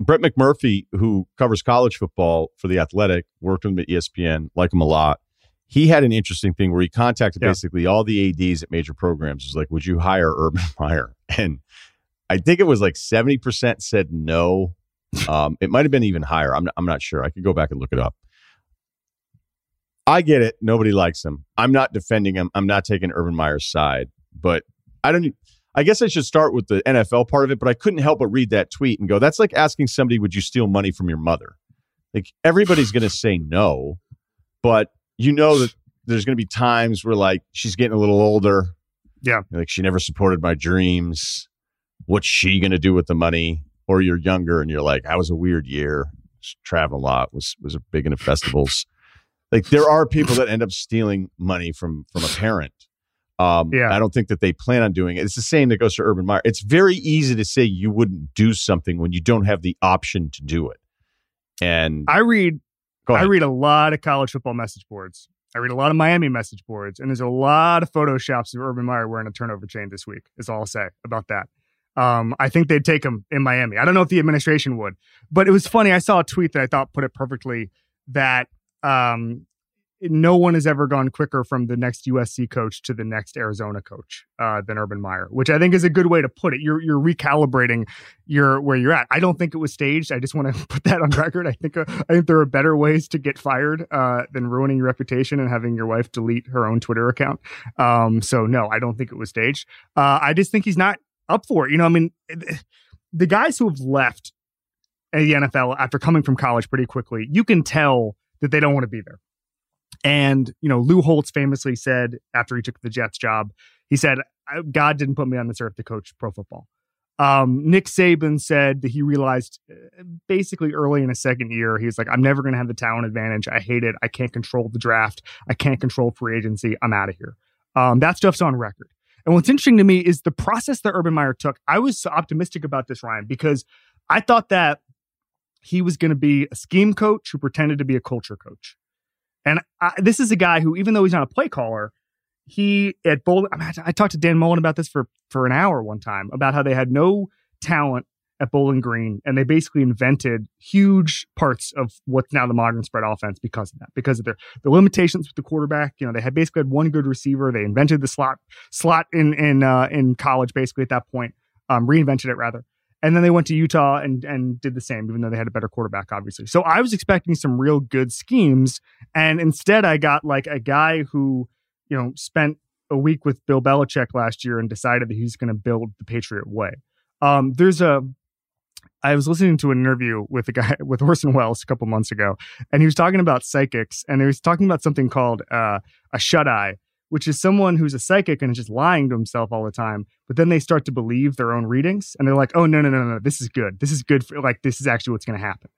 Brett McMurphy, who covers college football for the Athletic, worked with him at ESPN, like him a lot. He had an interesting thing where he contacted yeah. basically all the ads at major programs. Was like, "Would you hire Urban Meyer?" And I think it was like seventy percent said no, um, it might have been even higher. I'm not, I'm not sure. I could go back and look it up. I get it. Nobody likes him. I'm not defending him. I'm not taking Urban Meyer's side. But I don't. I guess I should start with the NFL part of it. But I couldn't help but read that tweet and go, "That's like asking somebody, would you steal money from your mother?" Like everybody's going to say no, but you know that there's going to be times where like she's getting a little older. Yeah, like she never supported my dreams. What's she going to do with the money? Or you're younger and you're like, I was a weird year, traveling a lot, was was big into festivals. like there are people that end up stealing money from from a parent. Um, yeah. I don't think that they plan on doing it. It's the same that goes to Urban Meyer. It's very easy to say you wouldn't do something when you don't have the option to do it. And I read, I read a lot of college football message boards. I read a lot of Miami message boards, and there's a lot of photoshops of Urban Meyer wearing a turnover chain this week. Is all I'll say about that. Um, I think they'd take him in Miami. I don't know if the administration would, but it was funny. I saw a tweet that I thought put it perfectly that um, no one has ever gone quicker from the next USC coach to the next Arizona coach uh, than Urban Meyer, which I think is a good way to put it. You're you're recalibrating your where you're at. I don't think it was staged. I just want to put that on record. I think uh, I think there are better ways to get fired uh, than ruining your reputation and having your wife delete her own Twitter account. Um, so no, I don't think it was staged. Uh, I just think he's not up for it. You know, I mean, the guys who have left the NFL after coming from college pretty quickly, you can tell that they don't want to be there. And, you know, Lou Holtz famously said after he took the Jets job, he said, God didn't put me on this earth to coach pro football. Um, Nick Saban said that he realized uh, basically early in his second year, he was like, I'm never going to have the talent advantage. I hate it. I can't control the draft. I can't control free agency. I'm out of here. Um, that stuff's on record. And what's interesting to me is the process that Urban Meyer took. I was so optimistic about this, Ryen, because I thought that he was going to be a scheme coach who pretended to be a culture coach. And I, this is a guy who, even though he's not a play caller, he at Bowling. I, mean, I talked to Dan Mullen about this for for an hour one time about how they had no talent at Bowling Green, and they basically invented huge parts of what's now the modern spread offense because of that, because of their the limitations with the quarterback. You know, they had basically had one good receiver. They invented the slot slot in in uh, in college basically at that point, um, reinvented it rather. And then they went to Utah and and did the same, even though they had a better quarterback, obviously. So I was expecting some real good schemes, and instead I got like a guy who, you know, spent a week with Bill Belichick last year and decided that he's going to build the Patriot way. Um, there's a I was listening to an interview with a guy with Orson Welles a couple months ago, and he was talking about psychics, and he was talking about something called uh, a shut eye, which is someone who's a psychic and is just lying to himself all the time. But then they start to believe their own readings and they're like, oh, no, no, no, no, this is good. This is good for like, this is actually what's going to happen.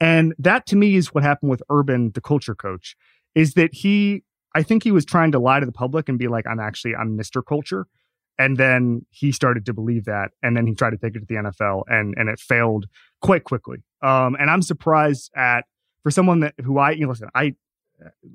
And that to me is what happened with Urban, the culture coach, is that he, I think he was trying to lie to the public and be like, I'm actually, I'm Mr. Culture. And then he started to believe that. And then he tried to take it to the NFL and, and it failed quite quickly. Um, and I'm surprised at, for someone that who I, you know, listen, I,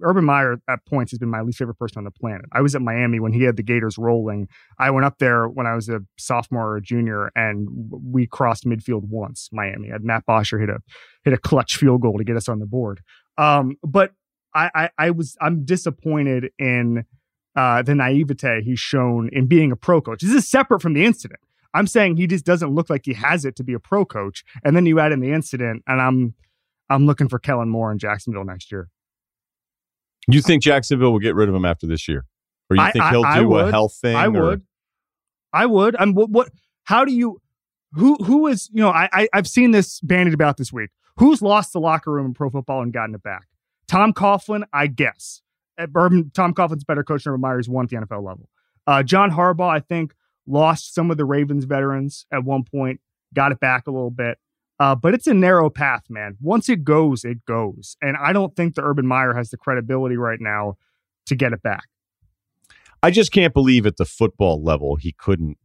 Urban Meyer at points has been my least favorite person on the planet. I was at Miami when he had the Gators rolling. I went up there when I was a sophomore or a junior, and we crossed midfield once. Miami had Matt Bosher hit a hit a clutch field goal to get us on the board. Um, but I, I, I was I'm disappointed in uh, the naivete he's shown in being a pro coach. This is separate from the incident. I'm saying he just doesn't look like he has it to be a pro coach. And then you add in the incident, and I'm I'm looking for Kellen Moore in Jacksonville next year. You think Jacksonville will get rid of him after this year, or you think he'll I, I do a health thing? I or? would. I would. I'm. What, what? How do you? Who? Who is? You know, I, I I've seen this bandied about this week. Who's lost the locker room in pro football and gotten it back? Tom Coughlin, I guess. Urban, Tom Coughlin's better coach than Myers won at the NFL level. Uh, John Harbaugh, I think, lost some of the Ravens veterans at one point, got it back a little bit. Uh, but it's a narrow path, man. Once it goes, it goes. And I don't think the Urban Meyer has the credibility right now to get it back. I just can't believe at the football level he couldn't,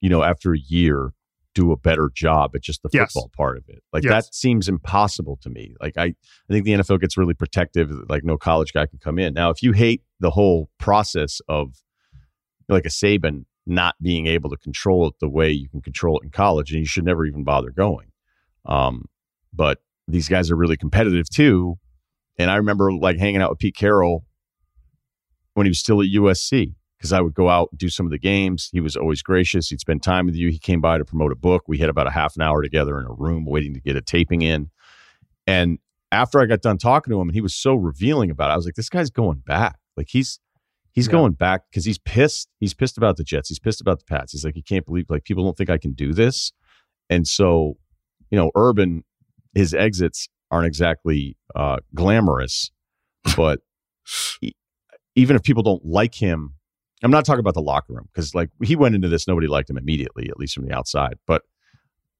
you know, after a year do a better job at just the football yes. part of it. Like yes. that seems impossible to me. Like I, I think the NFL gets really protective. Like no college guy can come in. Now, if you hate the whole process of like a Saban not being able to control it the way you can control it in college, and you should never even bother going. Um, but these guys are really competitive too. And I remember like hanging out with Pete Carroll when he was still at USC because I would go out and do some of the games. He was always gracious. He'd spend time with you. He came by to promote a book. We had about a half an hour together in a room waiting to get a taping in. And after I got done talking to him and he was so revealing about it, I was like, this guy's going back. Like he's he's yeah. going back because he's pissed. He's pissed about the Jets. He's pissed about the Pats. He's like, he can't believe like people don't think I can do this. And so you know, Urban, his exits aren't exactly uh, glamorous, but he, even if people don't like him, I'm not talking about the locker room because like he went into this, nobody liked him immediately, at least from the outside. But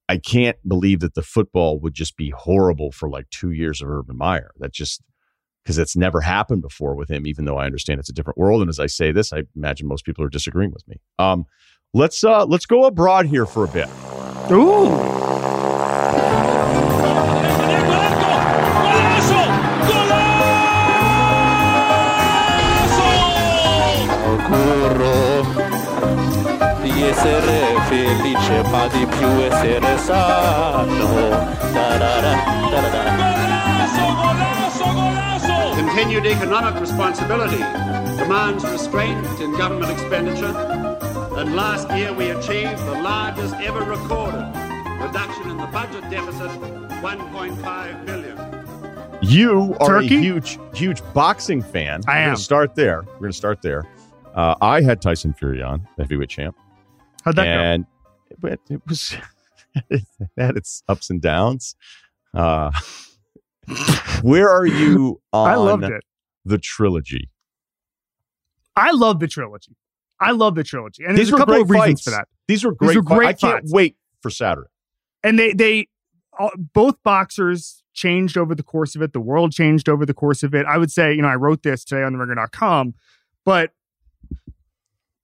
I can't believe that the football would just be horrible for like two years of Urban Meyer. That just because it's never happened before with him, even though I understand it's a different world. And as I say this, I imagine most people are disagreeing with me. Um, let's uh, let's go abroad here for a bit. Ooh. Essere felice, ma di più essere sano. Da da da da da da. Continued economic responsibility demands restraint in government expenditure, and last year we achieved the largest ever recorded reduction in the budget deficit, 1.5 billion. You are Turkey? a huge, huge boxing fan. I We're am. Gonna start there. We're going to start there. Uh, I had Tyson Fury on, the heavyweight champ, How'd that go? and but it was it had its ups and downs. Uh, where are you on I loved it. the trilogy? I love the trilogy. I love the trilogy, and These there's a couple great of reasons fights. for that. These were These great. were fight- great I can't wait for Saturday. and they they all, both boxers changed over the course of it the world changed over the course of it i would say you know i wrote this today on the ringer.com but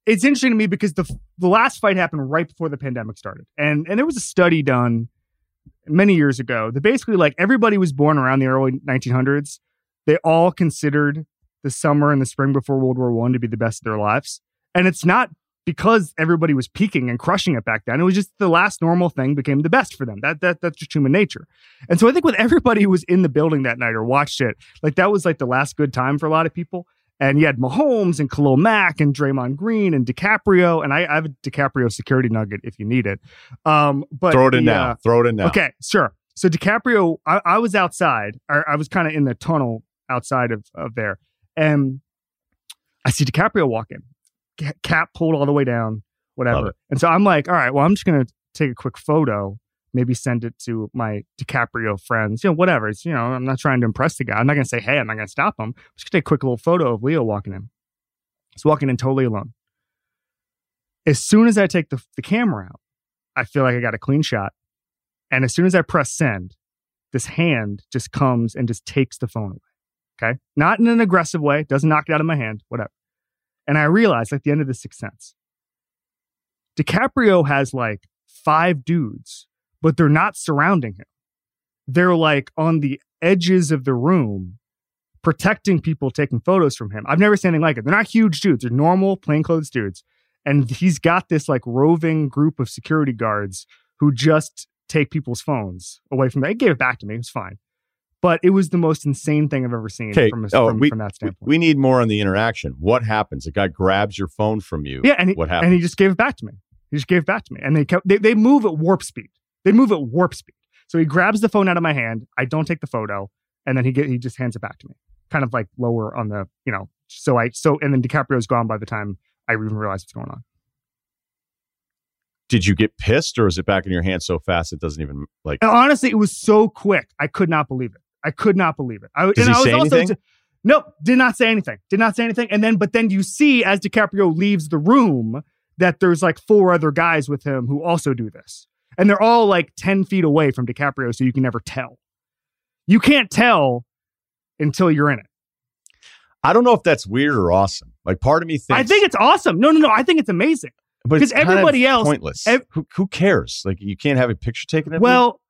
it's interesting to me because the the last fight happened right before the pandemic started and and there was a study done many years ago that basically like everybody was born around the early 1900s they all considered the summer and the spring before world war one to be the best of their lives and it's not because everybody was peaking and crushing it back then. It was just the last normal thing became the best for them. That that that's just human nature. And so I think with everybody who was in the building that night or watched it, like that was like the last good time for a lot of people. And you had Mahomes and Khalil Mack and Draymond Green and DiCaprio. And I, I have a DiCaprio security nugget if you need it. Um, but Throw it in the, now. uh, Throw it in now. Okay, sure. So DiCaprio, I, I was outside, or I was kind of in the tunnel outside of, of there, and I see DiCaprio walking, cap pulled all the way down, whatever. And so I'm like, all right, well, I'm just gonna take a quick photo, maybe send it to my DiCaprio friends, you know, whatever. It's you know, I'm not trying to impress the guy. I'm not gonna say, hey, I'm not gonna stop him. I'm just gonna take a quick little photo of Leo walking in. He's walking in totally alone. As soon as I take the, the camera out, I feel like I got a clean shot. And as soon as I press send, this hand just comes and just takes the phone away. Okay. Not in an aggressive way, doesn't knock it out of my hand, whatever. And I realized at the end of the sixth sense, DiCaprio has like five dudes, but they're not surrounding him. They're like on the edges of the room, protecting people taking photos from him. I've never seen anything like it. They're not huge dudes, they're normal plainclothes dudes. And he's got this like roving group of security guards who just take people's phones away from them. They gave it back to me. It was fine. But it was the most insane thing I've ever seen Okay. from, a, Oh, from, we, from that standpoint. we need more on the interaction. What happens? A guy grabs your phone from you. yeah, and he, what and he just gave it back to me. He just gave it back to me. And they kept they, they move at warp speed. They move at warp speed. So he grabs the phone out of my hand. I don't take the photo, and then he get he just hands it back to me. Kind of like lower on the, you know, so I so and then DiCaprio's gone by the time I even realize what's going on. Did you get pissed, or is it back in your hand so fast it doesn't even like? And honestly, it was so quick. I could not believe it. I could not believe it. I, Does and he I was say also, anything? Nope, did not say anything. Did not say anything. And then, but then you see as DiCaprio leaves the room that there's like four other guys with him who also do this. And they're all like 10 feet away from DiCaprio, so you can never tell. You can't tell until you're in it. I don't know if that's weird or awesome. Like part of me thinks. I think it's awesome. No, no, no. I think it's amazing. but because it's kind of everybody else- pointless. ev- who, who cares? Like you can't have a picture taken of? Well,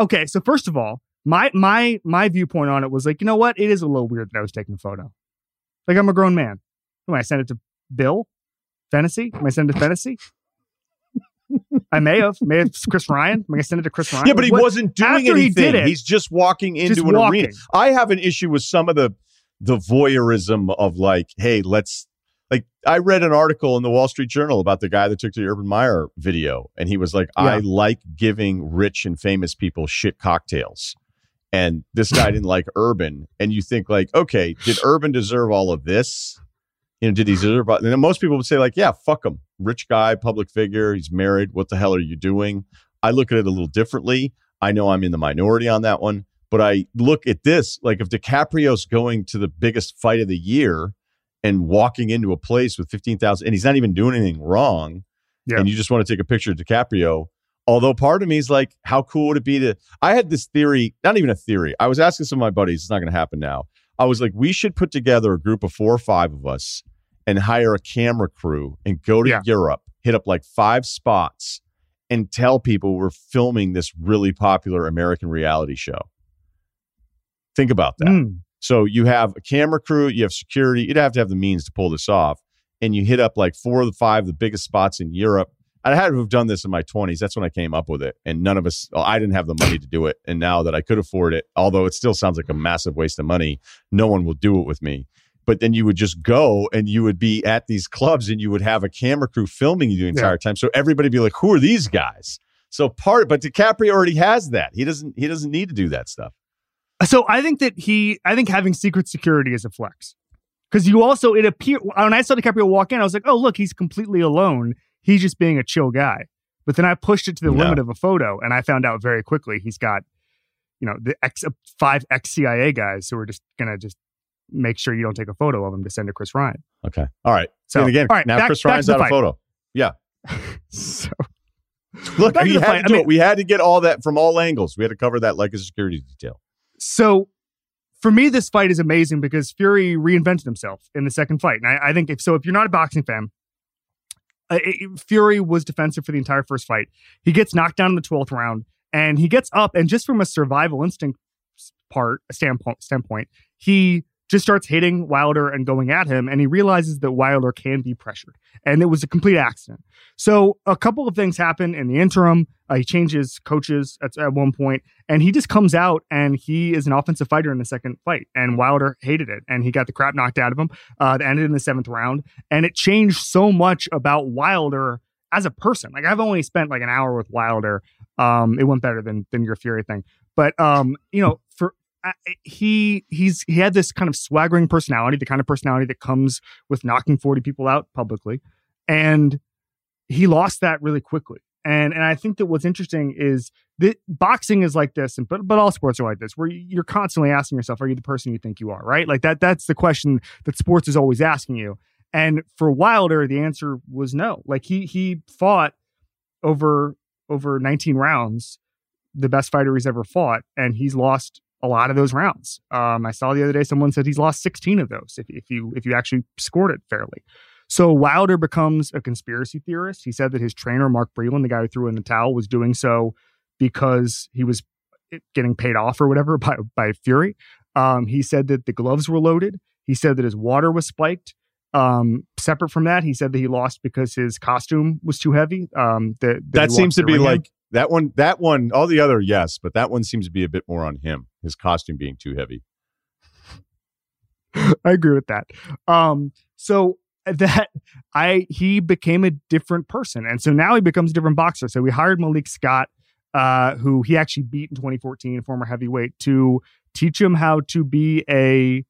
okay. So first of all, my my my viewpoint on it was like, you know what? It is a little weird that I was taking a photo. Like I'm a grown man. Am I send it to Bill? Fantasy? Am I send it to Fantasy? I may have. May have Chris Ryan. Am I gonna send it to Chris Ryan? Yeah, but he What- wasn't doing after he anything. did it- He's just walking into just an walking. arena. I have an issue with some of the the voyeurism of like, hey, let's like I read an article in the Wall Street Journal about the guy that took the Urban Meyer video, and he was like, I like giving rich and famous people shit cocktails. And this guy didn't like Urban. And you think like, okay, did Urban deserve all of this? You know, did he deserve? And most people would say like, yeah, fuck him, rich guy, public figure, he's married. What the hell are you doing? I look at it a little differently. I know I'm in the minority on that one, but I look at this like if DiCaprio's going to the biggest fight of the year and walking into a place with 15,000 and he's not even doing anything wrong Yeah. and you just want to take a picture of DiCaprio. Although part of me is like, how cool would it be to? I had this theory, not even a theory. I was asking some of my buddies, it's not going to happen now. I was like, we should put together a group of four or five of us and hire a camera crew and go to Yeah. Europe, hit up like five spots and tell people we're filming this really popular American reality show. Think about that. Mm. So you have a camera crew, you have security. You'd have to have the means to pull this off. and you hit up like four of the five the biggest spots in Europe. I had to have done this in my 20s. That's when I came up with it. And none of us, I didn't have the money to do it. And now that I could afford it, although it still sounds like a massive waste of money, no one will do it with me. But then you would just go and you would be at these clubs and you would have a camera crew filming you the entire time. So everybody be like, who are these guys? So part, but DiCaprio already has that. He doesn't, he doesn't need to do that stuff. So I think that he, I think having secret security is a flex. Because you also, it appeared, when I saw DiCaprio walk in, I was like, oh, look, he's completely alone he's just being a chill guy. But then I pushed it to the No. limit of a photo, and I found out very quickly he's got, you know, the ex five ex CIA guys who are just gonna just make sure you don't take a photo of him to send to Chris Ryan. Okay. All right. So and again, all right, now back- Chris back Ryan's out of photo. So Look, we had to I mean- We had to get all that from all angles. We had to cover that like a security detail. so for me, this fight is amazing because Fury reinvented himself in the second fight, and I, I think if so, if you're not a boxing fan. Uh, it- Fury was defensive for the entire first fight. He gets knocked down in the 12th round and he gets up and just from a survival instinct part standpoint standpoint, he just starts hitting Wilder and going at him and he realizes that Wilder can be pressured. And it was a complete accident. So a couple of things happen in the interim. Uh, he changes coaches at, at one point and he just comes out and he is an offensive fighter in the second fight. And Wilder hated it and he got the crap knocked out of him. Uh, that ended in the seventh round. And it changed so much about Wilder as a person. Like I've only spent like an hour with Wilder. Um, it went better than than your Fury thing. But um, you know, for He he's he had this kind of swaggering personality, the kind of personality that comes with knocking 40 people out publicly. And he lost that really quickly. And and I think that what's interesting is that boxing is like this, and but but all sports are like this, where you're constantly asking yourself, "Are you the person you think you are?" Right? Like that. That's the question that sports is always asking you. And for Wilder, the answer was no. Like he he fought over over 19 rounds, the best fighter he's ever fought, and he's lost a lot of those rounds. Um, I saw the other day someone said he's lost 16 of those if if you if you actually scored it fairly. So Wilder becomes a conspiracy theorist. He said that his trainer, Mark Breland, the guy who threw in the towel, was doing so because he was getting paid off or whatever by, by Fury. Um, he said that the gloves were loaded. He said that his water was spiked. Um, separate from that, he said that he lost because his costume was too heavy. Um, that, That he seems to be like that one. That one, all the other, yes, but that one seems to be a bit more on him. His costume being too heavy. I agree with that. Um, so that I he became a different person, and so now he becomes a different boxer. So we hired Malik Scott, uh, who he actually beat in 2014, former heavyweight, to teach him how to be a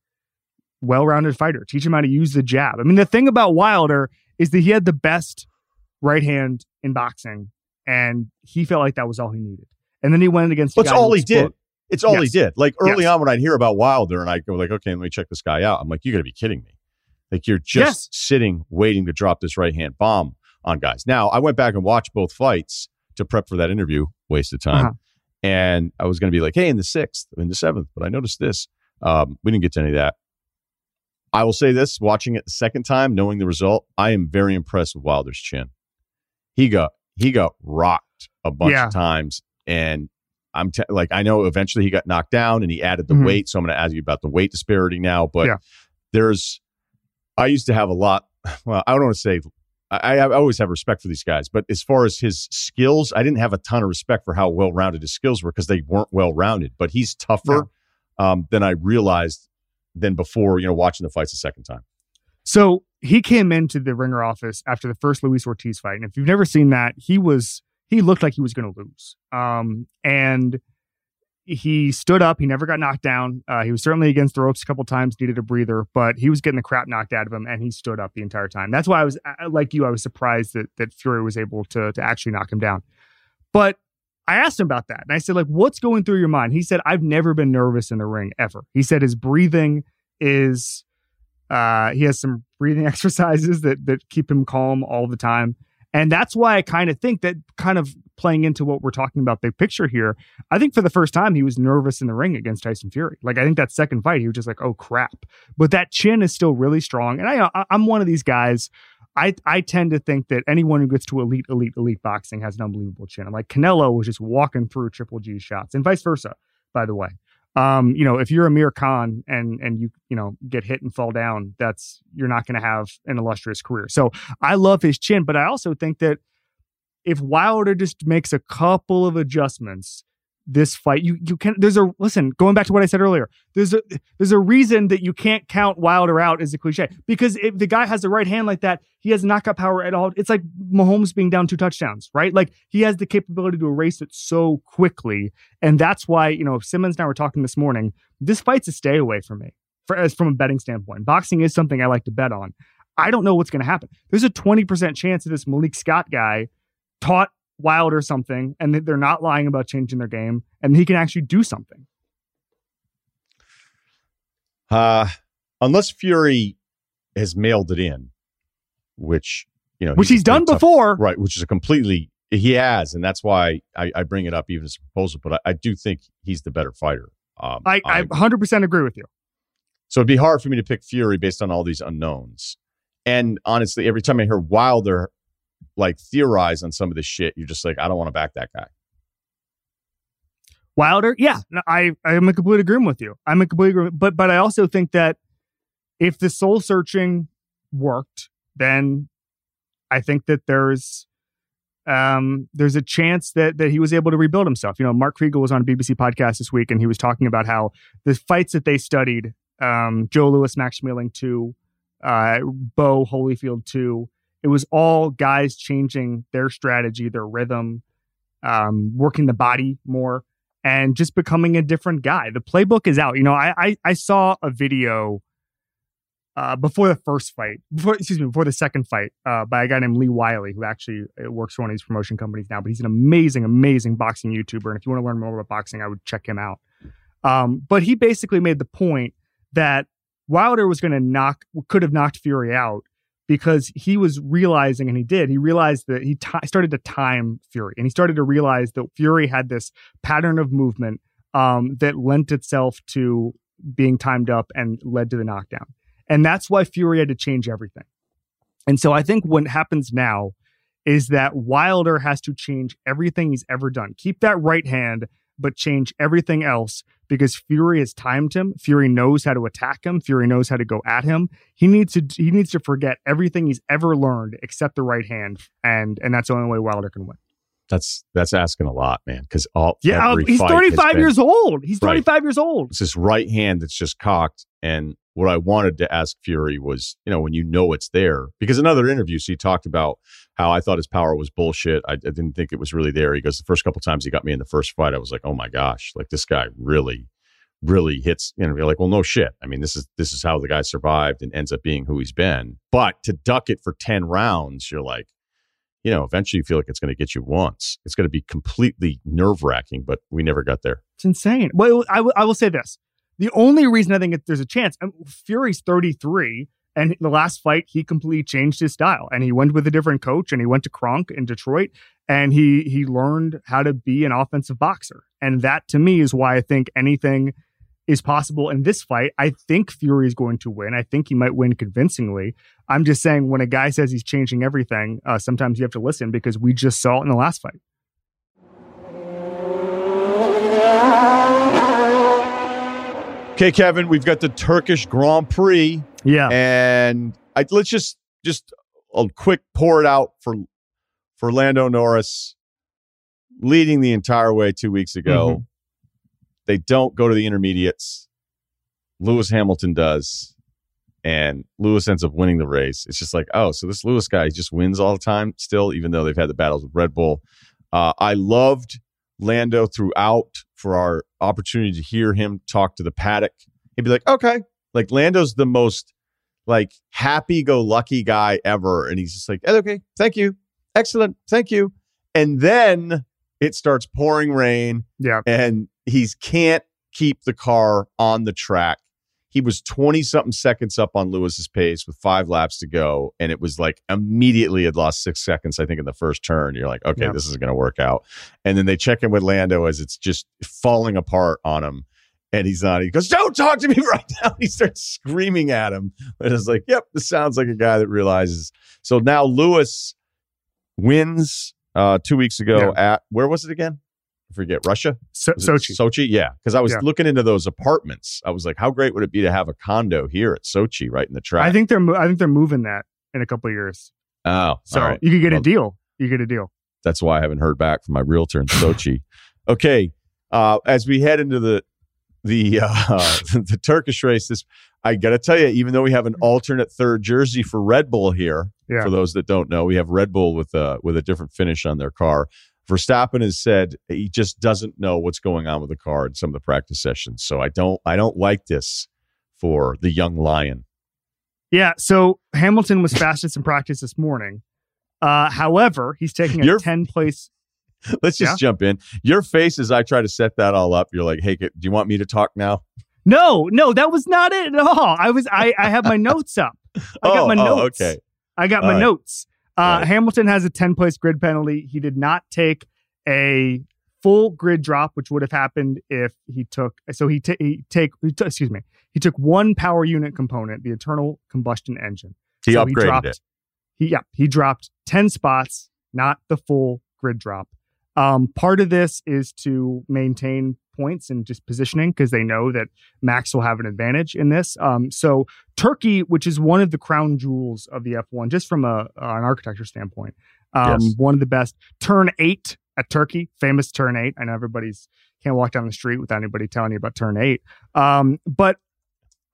well-rounded fighter. Teach him how to use the jab. I mean, the thing about Wilder is that he had the best right hand in boxing, and he felt like that was all he needed. And then he went against. That's all he did. It's all Yes. he did. Like early Yes. on when I'd hear about Wilder and I go like, okay, let me check this guy out. I'm like, you got to be kidding me. Like you're just Yes. sitting waiting to drop this right hand bomb on guys. Now I went back and watched both fights to prep for that interview. Waste of time. Uh-huh. And I was going to be like, hey, in the sixth, in the seventh, but I noticed this. Um, we didn't get to any of that. I will say this: watching it the second time, knowing the result, I am very impressed with Wilder's chin. He got he got rocked a bunch Yeah. of times, and I'm t- like, I know eventually he got knocked down and he added the Mhm. weight. So I'm going to ask you about the weight disparity now. But Yeah. there's, I used to have a lot. Well, I don't want to say, I, I always have respect for these guys, but as far as his skills, I didn't have a ton of respect for how well rounded his skills were because they weren't well rounded. But he's tougher um, than I realized than before. You know, watching the fights a second time. So he came into the ringer office after the first Luis Ortiz fight. And if you've never seen that, he was he looked like he was going to lose. Um, and he stood up. He never got knocked down. Uh, he was certainly against the ropes a couple times, needed a breather, but he was getting the crap knocked out of him, and he stood up the entire time. That's why I was like you. I was surprised that that Fury was able to to actually knock him down. But I asked him about that, and I said, like, what's going through your mind? He said, I've never been nervous in the ring ever. He said his breathing is uh, he has some breathing exercises that that keep him calm all the time. And that's why I kind of think that kind of playing into what we're talking about big picture here, I think for the first time he was nervous in the ring against Tyson Fury. Like I think that second fight he was just like, "Oh crap." But that chin is still really strong. And I I'm one of these guys I, I tend to think that anyone who gets to elite, elite, elite boxing has an unbelievable chin. I'm like Canelo was just walking through Triple G shots, and vice versa, by the way. Um, you know, if you're Amir Khan and and you you know get hit and fall down, that's you're not going to have an illustrious career. So I love his chin, but I also think that if Wilder just makes a couple of adjustments, this fight you you can there's a listen going back to what I said earlier. There's a there's a reason that you can't count Wilder out as a cliche because if the guy has the right hand like that, he has knockout power at all. It's like Mahomes being down two touchdowns, right? Like he has the capability to erase it so quickly, and that's why you know Simmons and I were talking this morning. This fight's a stay away from me, for, as from a betting standpoint. Boxing is something I like to bet on. I don't know what's going to happen. There's a twenty percent chance that this Malik Scott guy taught Wilder something, and they're not lying about changing their game, and he can actually do something. Uh, unless Fury has mailed it in, which you know, which he's, done tough, before, right? Which is a completely he has, and that's why I, I bring it up even as a proposal. But I, I do think he's the better fighter. Um, I, I 100% agree with you. So it'd be hard for me to pick Fury based on all these unknowns. And honestly, every time I hear Wilder like theorize on some of this shit, you're just like, I don't want to back that guy. Wilder, yeah, I I'm in complete agreement with you. I'm in complete agreement, but but I also think that if the soul searching worked, then I think that there's um there's a chance that that he was able to rebuild himself. You know, Mark Kriegel was on a BBC podcast this week, and he was talking about how the fights that they studied, um, Joe Louis, Max Schmeling two, uh, Bowe Holyfield two, it was all guys changing their strategy, their rhythm, um, working the body more, and just becoming a different guy. The playbook is out. You know, I I, I saw a video uh, before the first fight, before excuse me, before the second fight, uh, by a guy named Lee Wylie, who actually uh, works for one of these promotion companies now. But he's an amazing, amazing boxing YouTuber, and if you want to learn more about boxing, I would check him out. Um, but he basically made the point that Wilder was going to knock, could have knocked Fury out because he was realizing, and he did, he realized that he t- started to time Fury and he started to realize that Fury had this pattern of movement um, that lent itself to being timed up and led to the knockdown. And that's why Fury had to change everything. And so I think what happens now is that Wilder has to change everything he's ever done. Keep that right hand, but change everything else because Fury has timed him. Fury knows how to attack him. Fury knows how to go at him. He needs to he needs to forget everything he's ever learned except the right hand, and and that's the only way Wilder can win. That's that's asking a lot, man. Because all yeah, he's thirty five years old. He's thirty five right. years old. It's this right hand that's just cocked. And what I wanted to ask Fury was, you know, when you know it's there, because another interview, so he talked about how I thought his power was bullshit. I, I didn't think it was really there. He goes, the first couple times he got me in the first fight, I was like, oh my gosh, like this guy really, really hits. You know, you're like, well, no shit. I mean, this is this is how the guy survived and ends up being who he's been. But to duck it for ten rounds, you're like, you know, eventually you feel like it's going to get you once. It's going to be completely nerve wracking, but we never got there. It's insane. Well, I, w- I will say this. The only reason I think there's a chance, Fury's 33, and the last fight, he completely changed his style and he went with a different coach and he went to Kronk in Detroit and he he learned how to be an offensive boxer. And that to me is why I think anything is possible in this fight. I think Fury is going to win. I think he might win convincingly. I'm just saying when a guy says he's changing everything, uh, sometimes you have to listen because we just saw it in the last fight. Okay, Kevin, we've got the Turkish Grand Prix. Yeah, and I, let's just just a quick pour it out for for Lando Norris leading the entire way two weeks ago. Mm-hmm. They don't go to the intermediates. Lewis Hamilton does, and Lewis ends up winning the race. It's just like, oh, so this Lewis guy just wins all the time still, even though they've had the battles with Red Bull. Uh, I loved Lando throughout for our opportunity to hear him talk to the paddock. He'd be like, okay, like Lando's the most like happy go lucky guy ever. And he's just like, okay, thank you. Excellent. Thank you. And then it starts pouring rain. Yeah. And he can't keep the car on the track. He was 20 something seconds up on Lewis's pace with five laps to go. And it was like immediately had lost six seconds, I think, in the first turn. You're like, okay, this is going to work out. And then they check in with Lando as it's just falling apart on him. And he's not. He goes, "Don't talk to me right now." He starts screaming at him, and it's like, "Yep, this sounds like a guy that realizes." So now Lewis wins uh, two weeks ago yeah. at where was it again? Forget Russia. So, Sochi. Sochi, yeah. Because I was Yeah. looking into those apartments. I was like, how great would it be to have a condo here at Sochi, right in the track? I think they're I think they're moving that in a couple of years. Oh, So right. you could get Well- a deal. You get a deal. That's why I haven't heard back from my realtor in Sochi. okay, uh, as we head into the the uh, the Turkish race, this I got to tell you, even though we have an alternate third jersey for Red Bull here, Yeah. for those that don't know, we have Red Bull with a with a different finish on their car. Verstappen has said he just doesn't know what's going on with the car in some of the practice sessions. So I don't I don't like this for the young lion. Yeah. So Hamilton was fastest in practice this morning. Uh, however, he's taking a You're- 10 place. Let's just Yeah. jump in. Your face as I try to set that all up. You're like, hey, do you want me to talk now? No, no, that was not it at all. I was, I, I have my notes up. I got my oh, notes. okay. I got All my right. notes. Uh, Right. Hamilton has a 10 place grid penalty. He did not take a full grid drop, which would have happened if he took. So he, ta- he take, he took- excuse me, he took one power unit component, the internal combustion engine. He So upgraded dropped, it. He yeah, he dropped 10 spots, not the full grid drop. Um, part of this is to maintain points and just positioning because they know that Max will have an advantage in this. Um, so Turkey, which is one of the crown jewels of the F1, just from a an architecture standpoint, um, Yes. one of the best. Turn eight at Turkey, famous turn eight. I know everybody's can't walk down the street without anybody telling you about turn eight. Um, but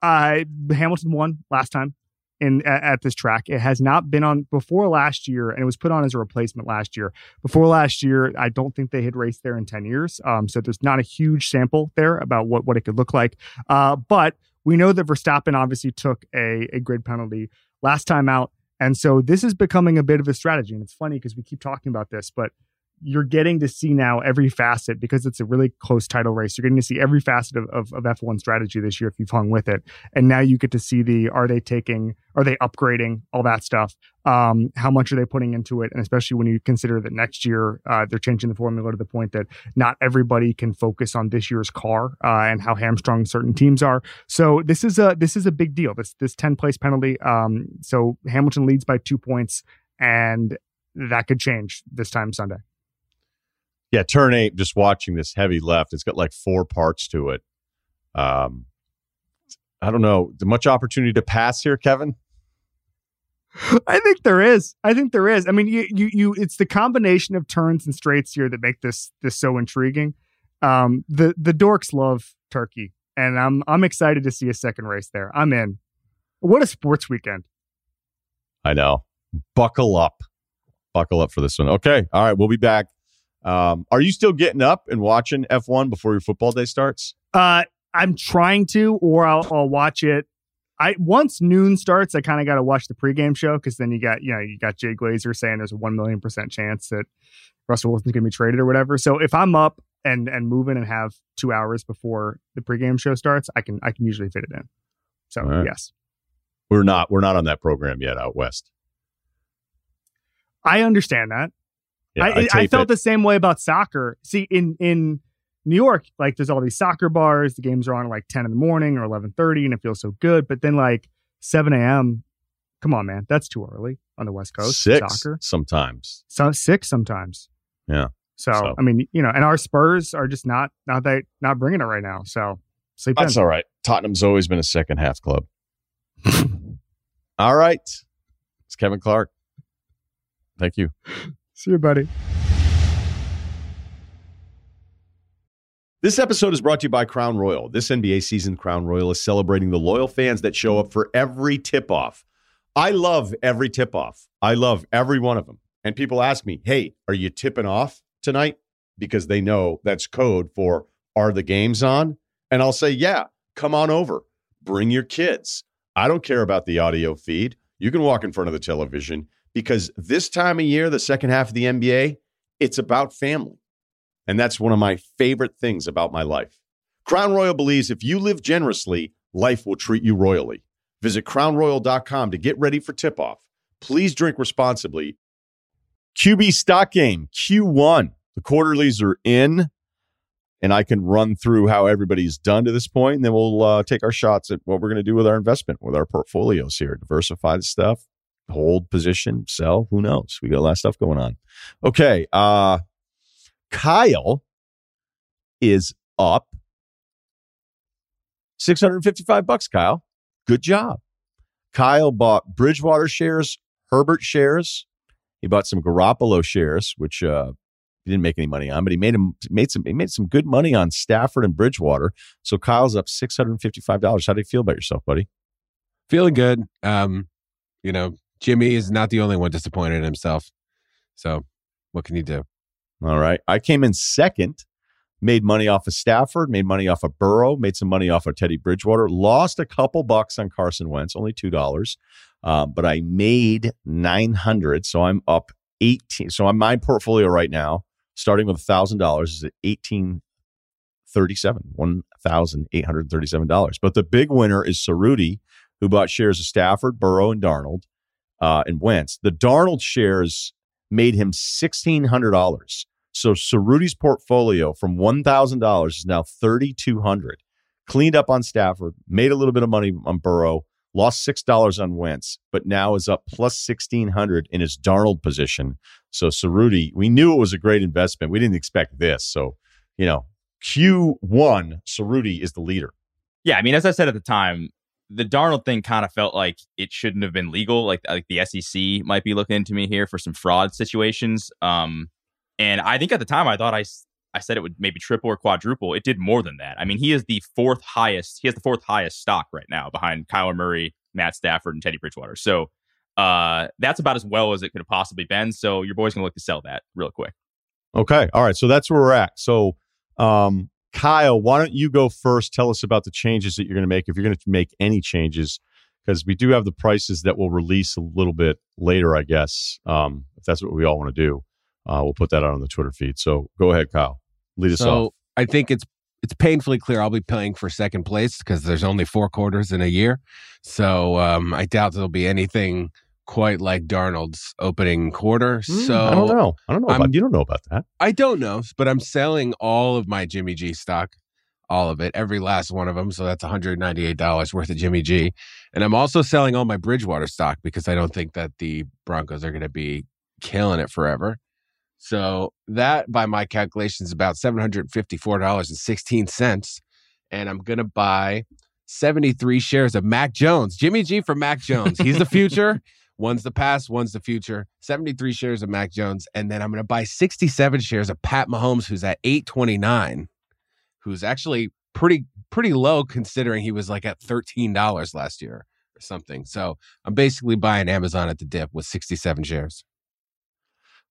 uh, Hamilton won last time in at, at this track. It has not been on before last year, and it was put on as a replacement last year. Before last year, I don't think they had raced there in ten years. Um, so there's not a huge sample there about what what it could look like. Uh, but we know that Verstappen obviously took a a grid penalty last time out, and so this is becoming a bit of a strategy. And it's funny because we keep talking about this, but you're getting to see now every facet because it's a really close title race. You're getting to see every facet of, of, of F1 strategy this year if you've hung with it. And now you get to see the are they taking, are they upgrading, all that stuff. Um, how much are they putting into it? And especially when you consider that next year uh, they're changing the formula to the point that not everybody can focus on this year's car uh, and how hamstrung certain teams are. So this is a this is a big deal. This this 10 place penalty. Um, so Hamilton leads by two points, and that could change this time Sunday. Yeah, turn eight, just watching this heavy left, it's got like four parts to it. Um, I don't know. Much opportunity to pass here, Kevin? I think there is. I think there is. I mean, you, you, you. It's the combination of turns and straights here that make this this so intriguing. Um, the the dorks love Turkey, and I'm I'm excited to see a second race there. I'm in. What a sports weekend! I know. Buckle up. Buckle up for this one. Okay. All right. We'll be back. Um, are you still getting up and watching F1 before your football day starts? Uh, I'm trying to, or I'll, I'll watch it. I once noon starts, I kind of got to watch the pregame show because then you got you know you got Jay Glazer saying there's a one million percent chance that Russell Wilson's going to be traded or whatever. So if I'm up and and moving and have two hours before the pregame show starts, I can I can usually fit it in. So right. yes, We're not. We're not on that program yet out west. I understand that. Yeah, I, I, tape felt it. the same way about soccer. See, in in New York, like there's all these soccer bars. The games are on at like 10 in the morning or 11:30, and it feels so good. But then like 7 a.m. Come on, man, that's too early on the West Coast. six soccer, sometimes. so six sometimes. Yeah. So, So- I mean, you know, and our Spurs are just not not that not bringing it right now. So sleep in. That's all right. Tottenham's always been a second half club. all right. It's Kevin Clark. Thank you. See you, buddy. This episode is brought to you by Crown Royal. This NBA season, Crown Royal is celebrating the loyal fans that show up for every tip off. I love every tip off. I love every one of them. And people ask me, hey, are you tipping off tonight? Because they know that's code for are the games on? And I'll say, yeah, come on over. Bring your kids. I don't care about the audio feed. You can walk in front of the television because this time of year, the second half of the NBA, it's about family. And that's one of my favorite things about my life. Crown Royal believes if you live generously, life will treat you royally. Visit crownroyal.com to get ready for tip off. Please drink responsibly. QB stock game, Q1. The quarterlies are in, and I can run through how everybody's done to this point, and then we'll uh, take our shots at what we're going to do with our investment, with our portfolios here. Diversify the stuff, hold position, sell. Who knows? We got a lot of stuff going on. Okay. Uh, Kyle is up 655 bucks, Kyle. Good job. Kyle bought Bridgewater shares, Herbert shares. He bought some Garoppolo shares, which uh, he didn't make any money on, but he made him made some he made some good money on Stafford and Bridgewater. So Kyle's up six hundred and fifty five dollars. How do you feel about yourself, buddy? Feeling good. Um, you know, Jimmy is not the only one disappointed in himself. So what can you do? All right. I came in second, made money off of Stafford, made money off of Burrow, made some money off of Teddy Bridgewater, lost a couple bucks on Carson Wentz, only two dollars. Uh, but I made 900. So I'm up 18. So on my portfolio right now, starting with $1,000, is at 1837, $1,837. But the big winner is Ceruti, who bought shares of Stafford, Burrow, and Darnold, uh, and Wentz. The Darnold shares made him $1,600. So Ceruti's portfolio from $1,000 is now 3200 Cleaned up on Stafford, made a little bit of money on Burrow, lost six dollars on Wentz, but now is up plus sixteen hundred in his Darnold position. So Ceruti, we knew it was a great investment. We didn't expect this. So, you know, Q one, Ceruti is the leader. Yeah, I mean, as I said at the time, the Darnold thing kind of felt like it shouldn't have been legal. Like like the SEC might be looking into me here for some fraud situations. Um, and I think at the time I thought I I said it would maybe triple or quadruple. It did more than that. I mean, he is the fourth highest. He has the fourth highest stock right now behind Kyler Murray, Matt Stafford, and Teddy Bridgewater. So uh, that's about as well as it could have possibly been. So your boy's gonna look to sell that real quick. Okay. All right. So that's where we're at. So um, Kyle, why don't you go first? Tell us about the changes that you're going to make if you're going to make any changes, because we do have the prices that we'll release a little bit later, I guess. Um, if that's what we all want to do, uh, we'll put that out on the Twitter feed. So go ahead, Kyle. Lead us off. so off. I think it's it's painfully clear I'll be playing for second place because there's only four quarters in a year. So um, I doubt there'll be anything quite like Darnold's opening quarter. Mm, so I don't know. I don't know. About, you don't know about that. I don't know, but I'm selling all of my Jimmy G stock, all of it, every last one of them. So that's $198 worth of Jimmy G. And I'm also selling all my Bridgewater stock because I don't think that the Broncos are going to be killing it forever. So that, by my calculations, is about $754.16. And I'm going to buy 73 shares of Mac Jones. Jimmy G for Mac Jones. He's the future. One's the past, one's the future. 73 shares of Mac Jones. And then I'm going to buy 67 shares of Pat Mahomes, who's at 829, who's actually pretty, pretty low considering he was like at $13 last year or something. So I'm basically buying Amazon at the dip with 67 shares.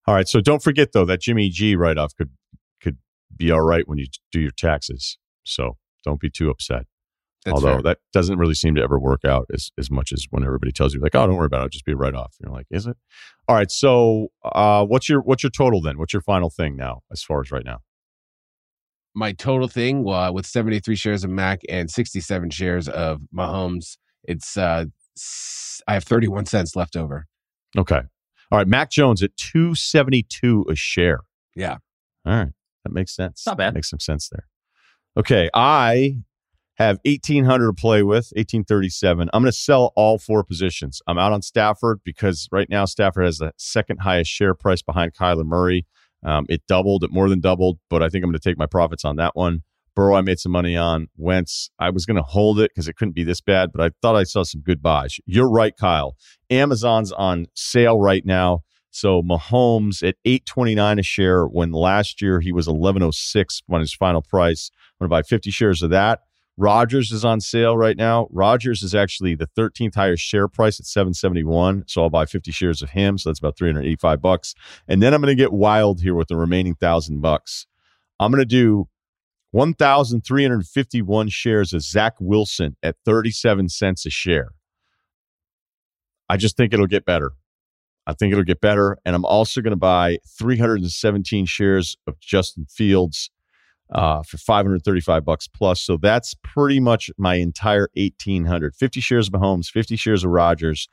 All right. So don't forget though that Jimmy G write off could could be all right when you do your taxes. So don't be too upset. That's Although fair. that doesn't really seem to ever work out as, as much as when everybody tells you like, oh, don't worry about it, it'll just be write off. You're like, is it? All right. So uh, what's your what's your total then? What's your final thing now as far as right now? my total thing well, with 73 shares of Mac and 67 shares of Mahomes, it's uh s- I have 31 cents left over. Okay. All right. Mac Jones at two seventy two a share. Yeah. All right. That makes sense. Not bad. Makes some sense there. Okay. I have 1800 to play with, 1837. I'm going to sell all four positions. I'm out on Stafford because right now Stafford has the second highest share price behind Kyler Murray. Um, it doubled, it more than doubled, but I think I'm going to take my profits on that one. Burrow, I made some money on. Wentz, I was going to hold it because it couldn't be this bad, but I thought I saw some good buys. You're right, Kyle. Amazon's on sale right now. So Mahomes at 829 a share when last year he was 1106 on his final price. I'm going to buy 50 shares of that. Rodgers is on sale right now. Rodgers is actually the 13th highest share price at 771. So I'll buy 50 shares of him. So that's about 385 bucks. And then I'm going to get wild here with the remaining thousand bucks. I'm going to do 1,351 shares of Zach Wilson at 37 cents a share. I just think it'll get better. I think it'll get better. And I'm also going to buy 317 shares of Justin Fields uh, for 535 bucks plus. So that's pretty much my entire 1800. 50 shares of Mahomes, 50 shares of Rodgers,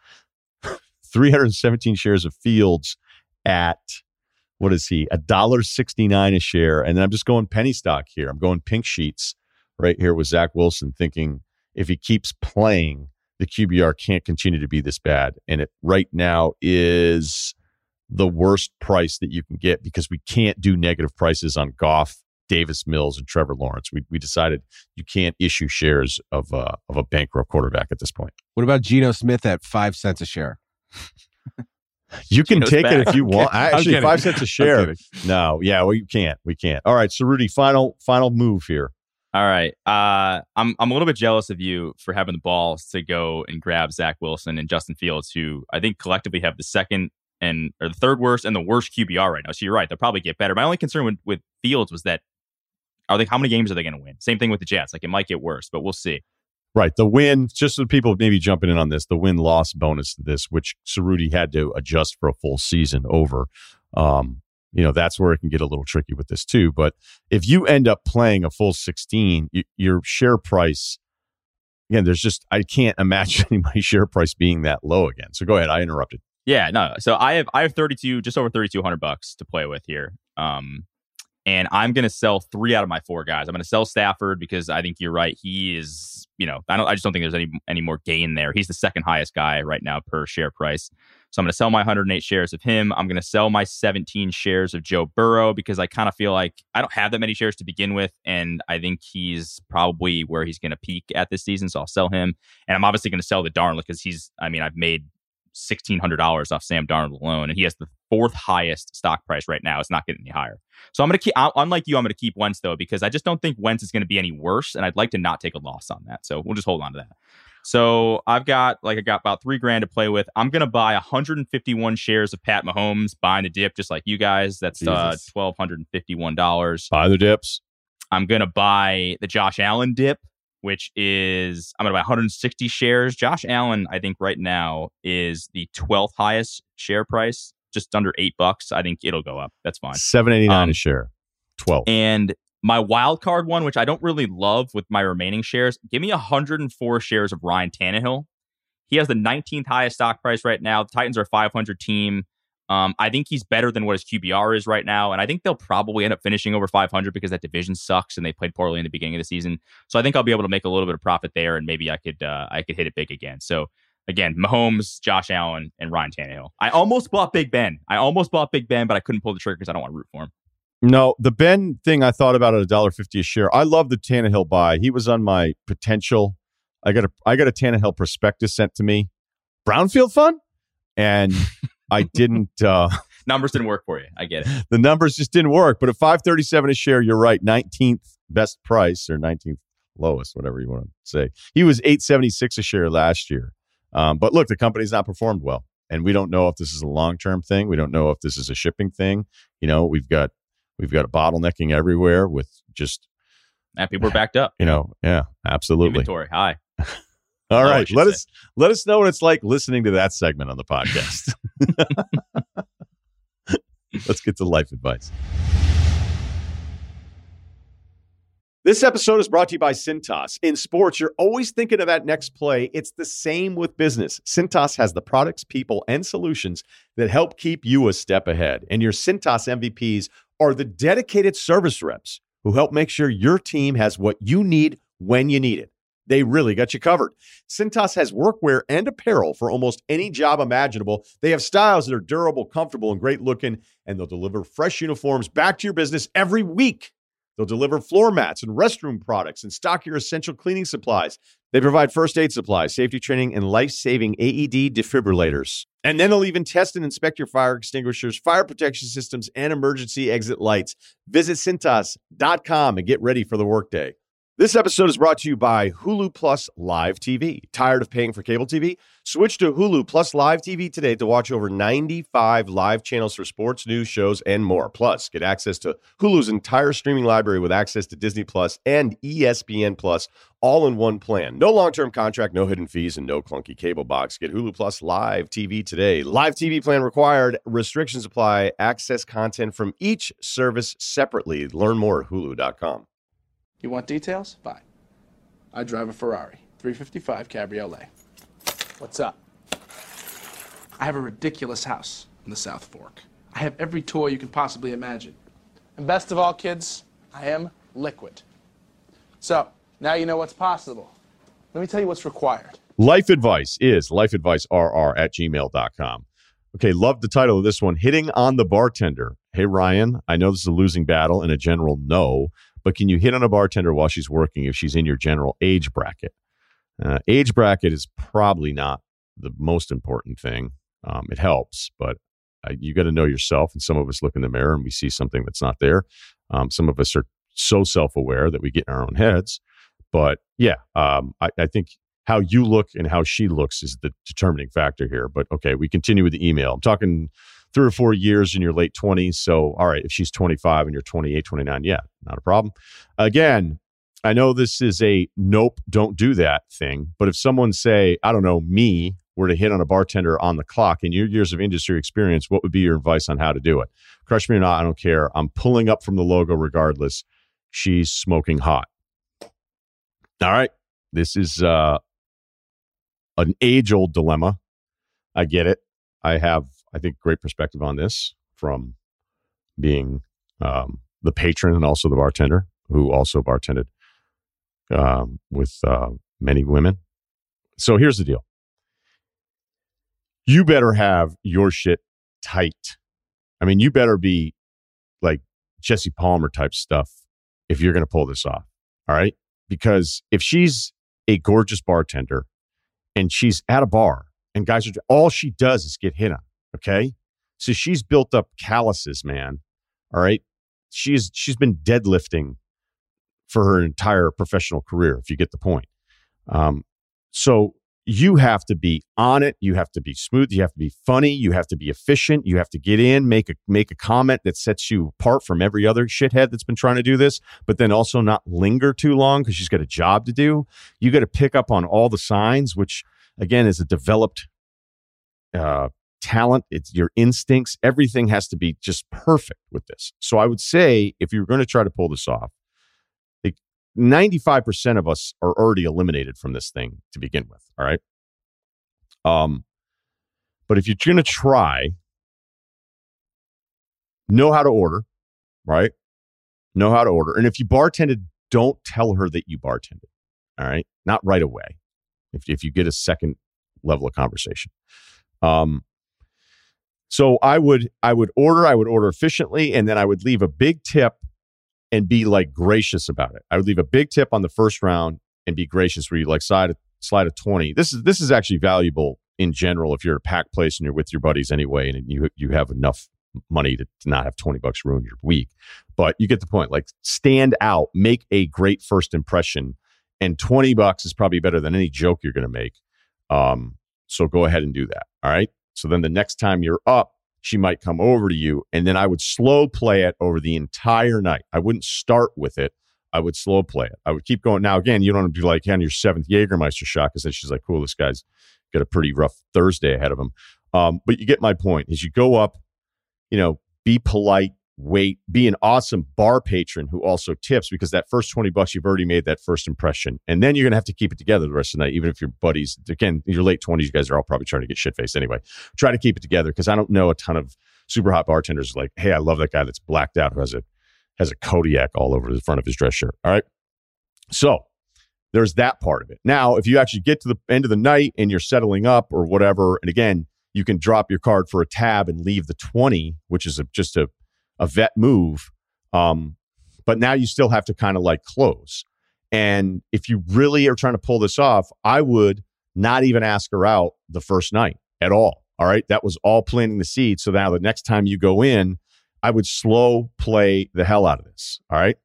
317 shares of Fields at what is he? A dollar sixty nine a share. And then I'm just going penny stock here. I'm going pink sheets right here with Zach Wilson, thinking if he keeps playing, the QBR can't continue to be this bad. And it right now is the worst price that you can get because we can't do negative prices on Goff Davis Mills and Trevor Lawrence. We we decided you can't issue shares of uh, of a bankrupt quarterback at this point. What about Geno Smith at five cents a share? You can Geno's take it if you want. I'm Actually, five cents a I'm share. No, yeah, well, you can't. We can't. All right, so Rudy, final final move here. All right. Uh, I'm I'm a little bit jealous of you for having the balls to go and grab Zach Wilson and Justin Fields, who I think collectively have the second and or the third worst and the worst QBR right now. So you're right; they'll probably get better. My only concern with, with Fields was that are they how many games are they going to win? Same thing with the Jets. Like it might get worse, but we'll see. Right, the win. Just so people maybe jumping in on this, the win loss bonus to this, which Ceruti had to adjust for a full season over. Um, you know that's where it can get a little tricky with this too. But if you end up playing a full sixteen, y- your share price. Again, there's just I can't imagine my share price being that low again. So go ahead. I interrupted. Yeah, no. So I have I have 32, just over 3200 bucks to play with here. Um and I'm going to sell 3 out of my 4 guys. I'm going to sell Stafford because I think you're right. He is, you know, I don't I just don't think there's any any more gain there. He's the second highest guy right now per share price. So I'm going to sell my 108 shares of him. I'm going to sell my 17 shares of Joe Burrow because I kind of feel like I don't have that many shares to begin with and I think he's probably where he's going to peak at this season, so I'll sell him. And I'm obviously going to sell the Darnold because he's I mean, I've made sixteen hundred dollars off Sam Darnold alone, and he has the fourth highest stock price right now. It's not getting any higher. So I'm gonna keep. I- Unlike you, I'm gonna keep Wentz though because I just don't think Wentz is gonna be any worse, and I'd like to not take a loss on that. So we'll just hold on to that. So I've got like I got about three grand to play with. I'm gonna buy 151 shares of Pat Mahomes, buying the dip just like you guys. That's uh, Jesus. twelve hundred and fifty-one dollars. Buy the dips. I'm gonna buy the Josh Allen dip, which is I'm gonna buy 160 shares. Josh Allen, I think right now is the 12th highest share price, just under eight bucks. I think it'll go up. That's fine. Seven eighty nine Um, a share. Twelve. And my wild card one, which I don't really love with my remaining shares, give me 104 shares of Ryan Tannehill. He has the 19th highest stock price right now. The Titans are a 500 team. Um, I think he's better than what his QBR is right now, and I think they'll probably end up finishing over 500 because that division sucks and they played poorly in the beginning of the season. So I think I'll be able to make a little bit of profit there, and maybe I could uh, I could hit it big again. So again, Mahomes, Josh Allen, and Ryan Tannehill. I almost bought Big Ben. I almost bought Big Ben, but I couldn't pull the trigger because I don't want to root for him. No, the Ben thing I thought about at a dollar fifty a share. I love the Tannehill buy. He was on my potential. I got a I got a Tannehill prospectus sent to me. Brownfield fund, and I didn't. uh Numbers didn't work for you. I get it. The numbers just didn't work. But at five thirty seven a share, you're right. Nineteenth best price or nineteenth lowest, whatever you want to say. He was eight seventy six a share last year. Um, but look, the company's not performed well, and we don't know if this is a long term thing. We don't know if this is a shipping thing. You know, we've got we've got a bottlenecking everywhere with just And people are backed up. you know, yeah, absolutely. Inventory high. All Oh, right, let say. us let us know what it's like listening to that segment on the podcast. Let's get to life advice. This episode is brought to you by Cintas. In sports, you're always thinking of that next play. It's the same with business. Cintas has the products, people, and solutions that help keep you a step ahead. And your Cintas MVPs are the dedicated service reps who help make sure your team has what you need when you need it. They really got you covered. Cintas has workwear and apparel for almost any job imaginable. They have styles that are durable, comfortable, and great looking, and they'll deliver fresh uniforms back to your business every week. They'll deliver floor mats and restroom products and stock your essential cleaning supplies. They provide first aid supplies, safety training, and life saving AED defibrillators. And then they'll even test and inspect your fire extinguishers, fire protection systems, and emergency exit lights. Visit Cintas.com and get ready for the workday. This episode is brought to you by Hulu Plus Live TV. Tired of paying for cable TV? Switch to Hulu Plus Live TV today to watch over 95 live channels for sports, news, shows, and more. Plus, get access to Hulu's entire streaming library with access to Disney Plus and ESPN Plus all in one plan. No long-term contract, no hidden fees, and no clunky cable box. Get Hulu Plus Live TV today. Live TV plan required. Restrictions apply. Access content from each service separately. Learn more at hulu.com. You want details? Fine. I drive a Ferrari, 355 Cabriolet. What's up? I have a ridiculous house in the South Fork. I have every toy you can possibly imagine. And best of all, kids, I am liquid. So, now you know what's possible. Let me tell you what's required. Life advice is lifeadvicerr at gmail.com. Okay, love the title of this one Hitting on the Bartender. Hey, Ryen, I know this is a losing battle and a general no, but can you hit on a bartender while she's working if she's in your general age bracket? Uh, age bracket is probably not the most important thing. Um, it helps, but uh, you got to know yourself. And some of us look in the mirror and we see something that's not there. Um, some of us are so self aware that we get in our own heads. But yeah, um, I, I think how you look and how she looks is the determining factor here. But okay, we continue with the email. I'm talking three or four years in your late 20s. So, all right, if she's 25 and you're 28, 29, yeah, not a problem. Again, I know this is a nope, don't do that thing. But if someone, say, I don't know, me, were to hit on a bartender on the clock in your years of industry experience, what would be your advice on how to do it? Crush me or not, I don't care. I'm pulling up from the logo regardless. She's smoking hot. All right. This is uh, an age old dilemma. I get it. I have, I think, great perspective on this from being um, the patron and also the bartender who also bartended um, with uh, many women. So here's the deal you better have your shit tight. I mean, you better be like Jesse Palmer type stuff if you're going to pull this off. All right. Because if she's a gorgeous bartender and she's at a bar and guys are all she does is get hit on. Okay. So she's built up calluses, man. All right. She's she's been deadlifting for her entire professional career, if you get the point. Um, so you have to be on it. You have to be smooth. You have to be funny. You have to be efficient. You have to get in, make a make a comment that sets you apart from every other shithead that's been trying to do this, but then also not linger too long because she's got a job to do. You got to pick up on all the signs, which again is a developed uh, talent. It's your instincts. Everything has to be just perfect with this. So I would say if you're going to try to pull this off, 95% of us are already eliminated from this thing to begin with. All right. Um, but if you're going to try, know how to order, right? Know how to order. And if you bartended, don't tell her that you bartended. All right. Not right away. If, if you get a second level of conversation. Um, so I would I would order, I would order efficiently, and then I would leave a big tip and be like gracious about it. I would leave a big tip on the first round and be gracious where you like slide a, slide a 20. This is this is actually valuable in general if you're a packed place and you're with your buddies anyway and you you have enough money to, to not have 20 bucks ruin your week. But you get the point. Like stand out, make a great first impression and 20 bucks is probably better than any joke you're going to make. Um so go ahead and do that. All right? So then the next time you're up she might come over to you and then I would slow play it over the entire night. I wouldn't start with it. I would slow play it. I would keep going. Now, again, you don't want to be like on your seventh Jägermeister shot because then she's like, cool, this guy's got a pretty rough Thursday ahead of him. Um, but you get my point. As you go up, you know, be polite, wait, be an awesome bar patron who also tips because that first 20 bucks, you've already made that first impression. And then you're going to have to keep it together the rest of the night, even if your buddies, again, in your late 20s, you guys are all probably trying to get shit faced anyway. Try to keep it together because I don't know a ton of super hot bartenders like, hey, I love that guy that's blacked out who has a, has a Kodiak all over the front of his dress shirt. All right. So there's that part of it. Now, if you actually get to the end of the night and you're settling up or whatever, and again, you can drop your card for a tab and leave the 20, which is a, just a a vet move. Um, but now you still have to kind of like close. And if you really are trying to pull this off, I would not even ask her out the first night at all. All right. That was all planting the seed. So now the next time you go in, I would slow play the hell out of this. All right.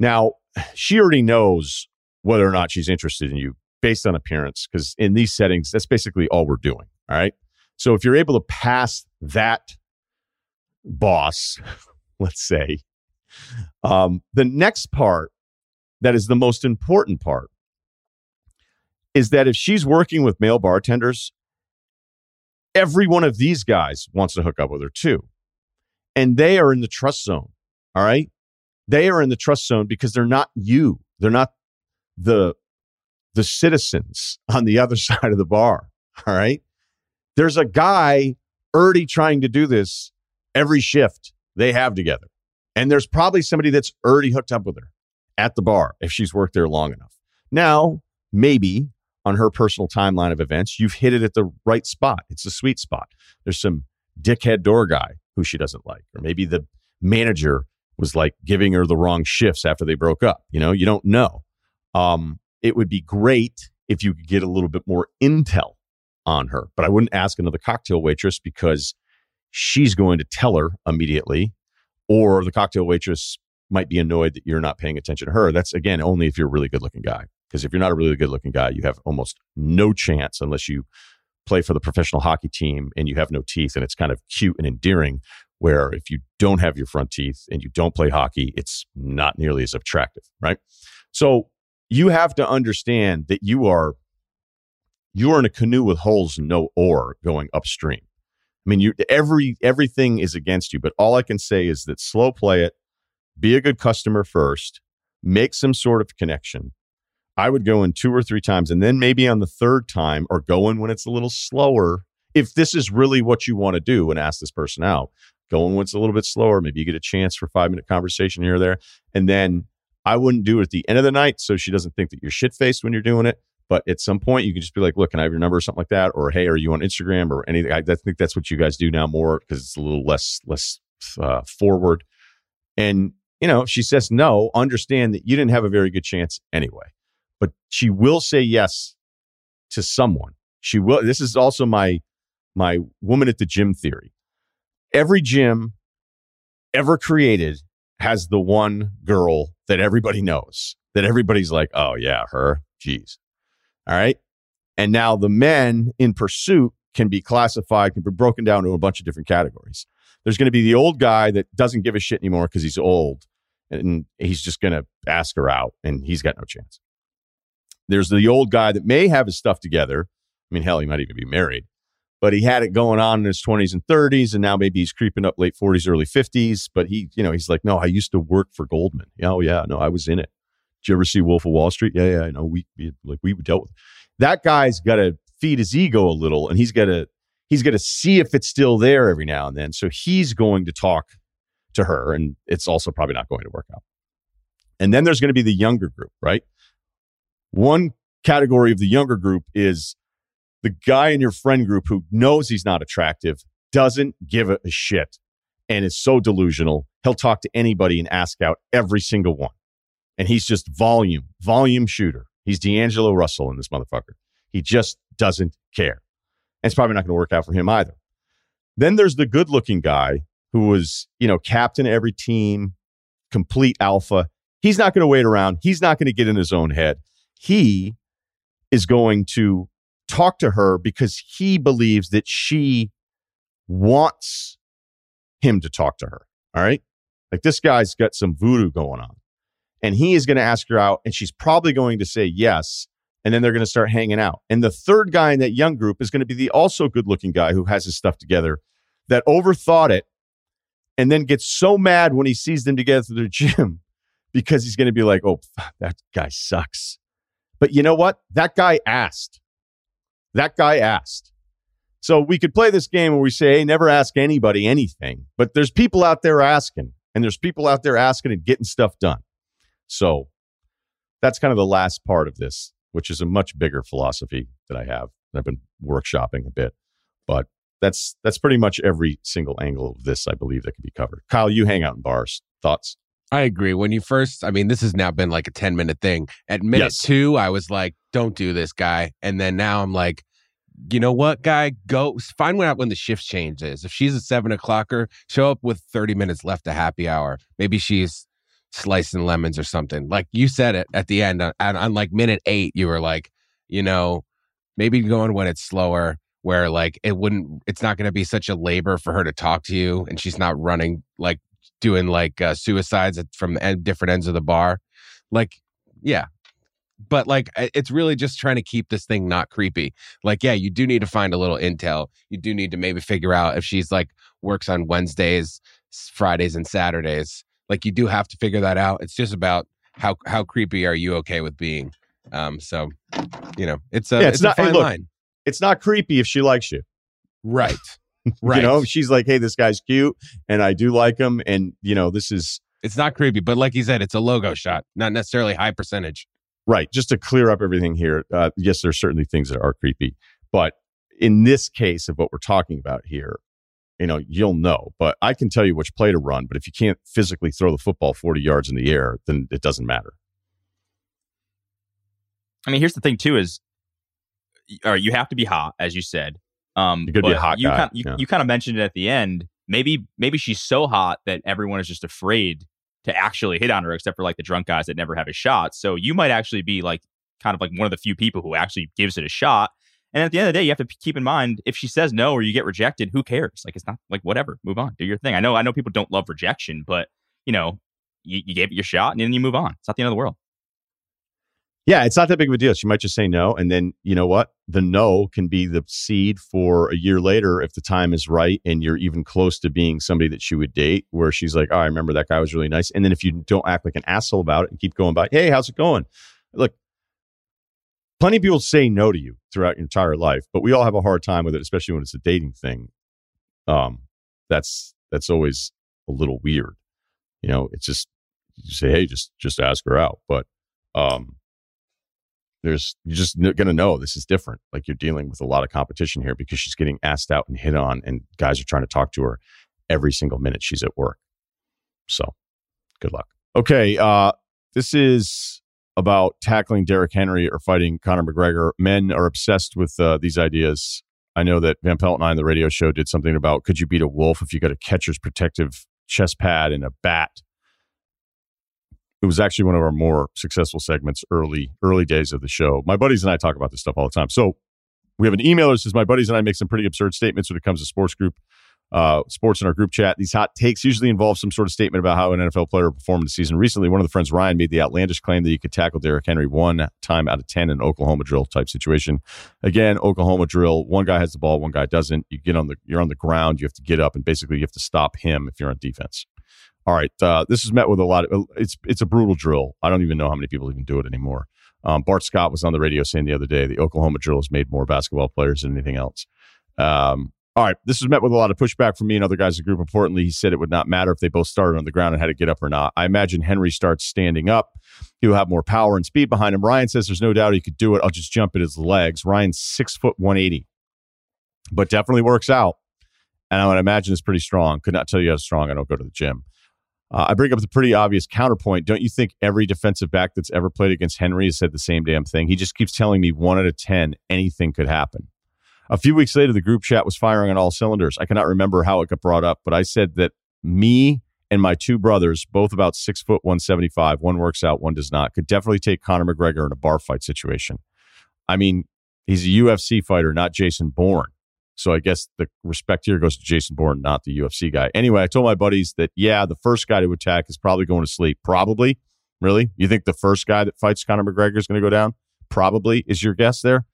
Now, she already knows whether or not she's interested in you based on appearance, because in these settings, that's basically all we're doing. All right. So if you're able to pass that boss, let's say. Um, the next part that is the most important part is that if she's working with male bartenders, every one of these guys wants to hook up with her too. And they are in the trust zone. All right. They are in the trust zone because they're not you. They're not the the citizens on the other side of the bar. All right. There's a guy already trying to do this every shift they have together. And there's probably somebody that's already hooked up with her at the bar if she's worked there long enough. Now, maybe on her personal timeline of events, you've hit it at the right spot. It's a sweet spot. There's some dickhead door guy who she doesn't like, or maybe the manager was like giving her the wrong shifts after they broke up. You know, you don't know. Um, it would be great if you could get a little bit more intel on her, but I wouldn't ask another cocktail waitress because she's going to tell her immediately, or the cocktail waitress might be annoyed that you're not paying attention to her. That's again only if you're a really good looking guy. Because if you're not a really good looking guy, you have almost no chance unless you play for the professional hockey team and you have no teeth and it's kind of cute and endearing. Where if you don't have your front teeth and you don't play hockey, it's not nearly as attractive, right? So you have to understand that you are you are in a canoe with holes and no oar going upstream. I mean, you every everything is against you, but all I can say is that slow play it, be a good customer first, make some sort of connection. I would go in two or three times and then maybe on the third time or go in when it's a little slower. If this is really what you want to do and ask this person out, go in when it's a little bit slower. Maybe you get a chance for five minute conversation here or there. And then I wouldn't do it at the end of the night so she doesn't think that you're shit faced when you're doing it. But at some point, you can just be like, look, can I have your number or something like that? Or, hey, are you on Instagram or anything? I, I think that's what you guys do now more because it's a little less, less uh, forward. And, you know, she says no, understand that you didn't have a very good chance anyway. But she will say yes to someone. She will. This is also my my woman at the gym theory. Every gym ever created has the one girl that everybody knows, that everybody's like, oh, yeah, her. Geez. All right. And now the men in pursuit can be classified, can be broken down into a bunch of different categories. There's going to be the old guy that doesn't give a shit anymore because he's old and he's just going to ask her out and he's got no chance. There's the old guy that may have his stuff together. I mean, hell, he might even be married, but he had it going on in his 20s and 30s, and now maybe he's creeping up late 40s, early 50s. But he, you know, he's like, no, I used to work for Goldman. Oh yeah, no, I was in it. Did you ever see Wolf of Wall Street? Yeah, yeah, I know. We, we like we dealt with that guy's got to feed his ego a little, and he's got to he's got to see if it's still there every now and then. So he's going to talk to her, and it's also probably not going to work out. And then there's going to be the younger group, right? One category of the younger group is the guy in your friend group who knows he's not attractive, doesn't give a shit, and is so delusional. He'll talk to anybody and ask out every single one and he's just volume, volume shooter. He's D'Angelo Russell in this motherfucker. He just doesn't care. And it's probably not going to work out for him either. Then there's the good looking guy who was, you know, captain of every team, complete alpha. He's not going to wait around. He's not going to get in his own head. He is going to talk to her because he believes that she wants him to talk to her. All right. Like this guy's got some voodoo going on and he is going to ask her out and she's probably going to say yes and then they're going to start hanging out. And the third guy in that young group is going to be the also good looking guy who has his stuff together that overthought it and then gets so mad when he sees them together at the gym because he's going to be like oh that guy sucks. But you know what? That guy asked. That guy asked. So we could play this game where we say hey never ask anybody anything but there's people out there asking and there's people out there asking and getting stuff done so that's kind of the last part of this, which is a much bigger philosophy that I have. I've been workshopping a bit, but that's that's pretty much every single angle of this I believe that can be covered. Kyle, you hang out in bars. Thoughts? I agree. When you first, I mean, this has now been like a 10 minute thing. At minute yes. two, I was like, don't do this, guy. And then now I'm like, you know what, guy? Go find out when the shift change is. If she's a seven o'clocker, show up with 30 minutes left to happy hour. Maybe she's slicing lemons or something. Like you said it at the end, uh, and on like minute eight, you were like, you know, maybe going when it's slower, where like it wouldn't, it's not going to be such a labor for her to talk to you, and she's not running like doing like uh, suicides from different ends of the bar. Like, yeah. But like, it's really just trying to keep this thing not creepy. Like, yeah, you do need to find a little intel. You do need to maybe figure out if she's like works on Wednesdays, Fridays, and Saturdays like you do have to figure that out. It's just about how how creepy are you okay with being. Um, so you know, it's a yeah, it's, it's not, a fine look, line. It's not creepy if she likes you, right? Right. you know, she's like, "Hey, this guy's cute, and I do like him, and you know, this is." It's not creepy, but like you said, it's a logo shot, not necessarily high percentage. Right. Just to clear up everything here, uh, yes, there's certainly things that are creepy, but in this case of what we're talking about here, you know, you'll know. But I can tell you which play to run. But if you can't physically throw the football 40 yards in the air, then it doesn't matter. I mean, here's the thing too: is all right, you have to be hot, as you said. Um, You could be a hot you guy, Kind, you, yeah. you kind of mentioned it at the end. Maybe maybe she's so hot that everyone is just afraid to actually hit on her, except for like the drunk guys that never have a shot. So you might actually be like kind of like one of the few people who actually gives it a shot. And at the end of the day, you have to keep in mind if she says no or you get rejected, who cares? Like it's not like whatever, move on, do your thing. I know I know people don't love rejection, but you know you, you gave it your shot and then you move on. It's not the end of the world. Yeah, it's not that big of a deal. She might just say no. And then, you know what? The no can be the seed for a year later if the time is right and you're even close to being somebody that she would date, where she's like, oh, I remember that guy was really nice. And then if you don't act like an asshole about it and keep going by, hey, how's it going? Look, plenty of people say no to you throughout your entire life, but we all have a hard time with it, especially when it's a dating thing. Um, that's that's always a little weird. You know, it's just you say, hey, just just ask her out. But um there's you're just gonna know this is different. Like you're dealing with a lot of competition here because she's getting asked out and hit on, and guys are trying to talk to her every single minute she's at work. So, good luck. Okay, uh, this is about tackling Derrick Henry or fighting Conor McGregor. Men are obsessed with uh, these ideas. I know that Van Pelt and I on the radio show did something about could you beat a wolf if you got a catcher's protective chest pad and a bat it was actually one of our more successful segments early early days of the show my buddies and i talk about this stuff all the time so we have an emailer that says my buddies and i make some pretty absurd statements when it comes to sports group uh, sports in our group chat these hot takes usually involve some sort of statement about how an nfl player performed in the season recently one of the friends ryan made the outlandish claim that you could tackle Derrick henry one time out of 10 in an oklahoma drill type situation again oklahoma drill one guy has the ball one guy doesn't you get on the you're on the ground you have to get up and basically you have to stop him if you're on defense all right, uh, this is met with a lot of it's it's a brutal drill. I don't even know how many people even do it anymore. Um, Bart Scott was on the radio saying the other day the Oklahoma drill has made more basketball players than anything else. Um, all right, this was met with a lot of pushback from me and other guys in the group. Importantly, he said it would not matter if they both started on the ground and had to get up or not. I imagine Henry starts standing up. He will have more power and speed behind him. Ryan says there's no doubt he could do it. I'll just jump at his legs. Ryan's six foot one eighty, but definitely works out. And I would imagine it's pretty strong. Could not tell you how strong. I don't go to the gym. Uh, I bring up the pretty obvious counterpoint. Don't you think every defensive back that's ever played against Henry has said the same damn thing? He just keeps telling me one out of 10, anything could happen. A few weeks later, the group chat was firing on all cylinders. I cannot remember how it got brought up, but I said that me and my two brothers, both about six foot 175, one works out, one does not, could definitely take Conor McGregor in a bar fight situation. I mean, he's a UFC fighter, not Jason Bourne. So I guess the respect here goes to Jason Bourne, not the UFC guy. Anyway, I told my buddies that yeah, the first guy to attack is probably going to sleep. Probably, really. You think the first guy that fights Conor McGregor is going to go down? Probably is your guess there.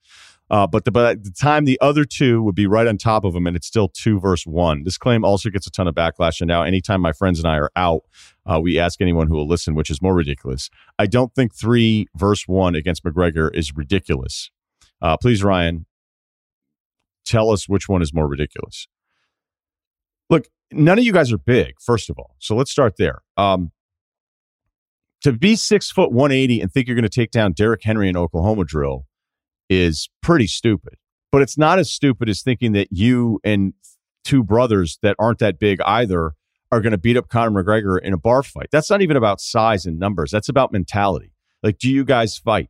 Uh, but, the, at the time, the other two would be right on top of him, and it's still two versus one. This claim also gets a ton of backlash. And now, anytime my friends and I are out, uh, we ask anyone who will listen, which is more ridiculous. I don't think three versus one against McGregor is ridiculous. Uh, please, Ryen, tell us which one is more ridiculous. Look, none of you guys are big, first of all. So let's start there. Um, to be six foot 180 and think you're going to take down Derrick Henry in Oklahoma drill is pretty stupid. But it's not as stupid as thinking that you and two brothers that aren't that big either are going to beat up Conor McGregor in a bar fight. That's not even about size and numbers. That's about mentality. Like, do you guys fight?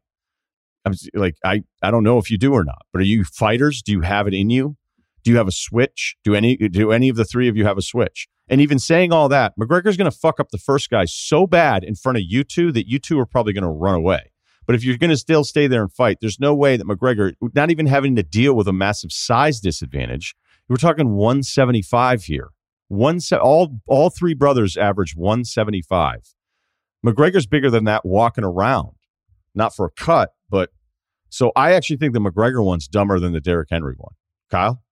I'm like, I, I don't know if you do or not, but are you fighters? Do you have it in you? Do you have a switch? Do any do any of the three of you have a switch? And even saying all that, McGregor's going to fuck up the first guy so bad in front of you two that you two are probably going to run away. But if you're going to still stay there and fight, there's no way that McGregor, not even having to deal with a massive size disadvantage, we're talking 175 here. One se- all all three brothers average 175. McGregor's bigger than that walking around, not for a cut, but so I actually think the McGregor one's dumber than the Derrick Henry one. Kyle,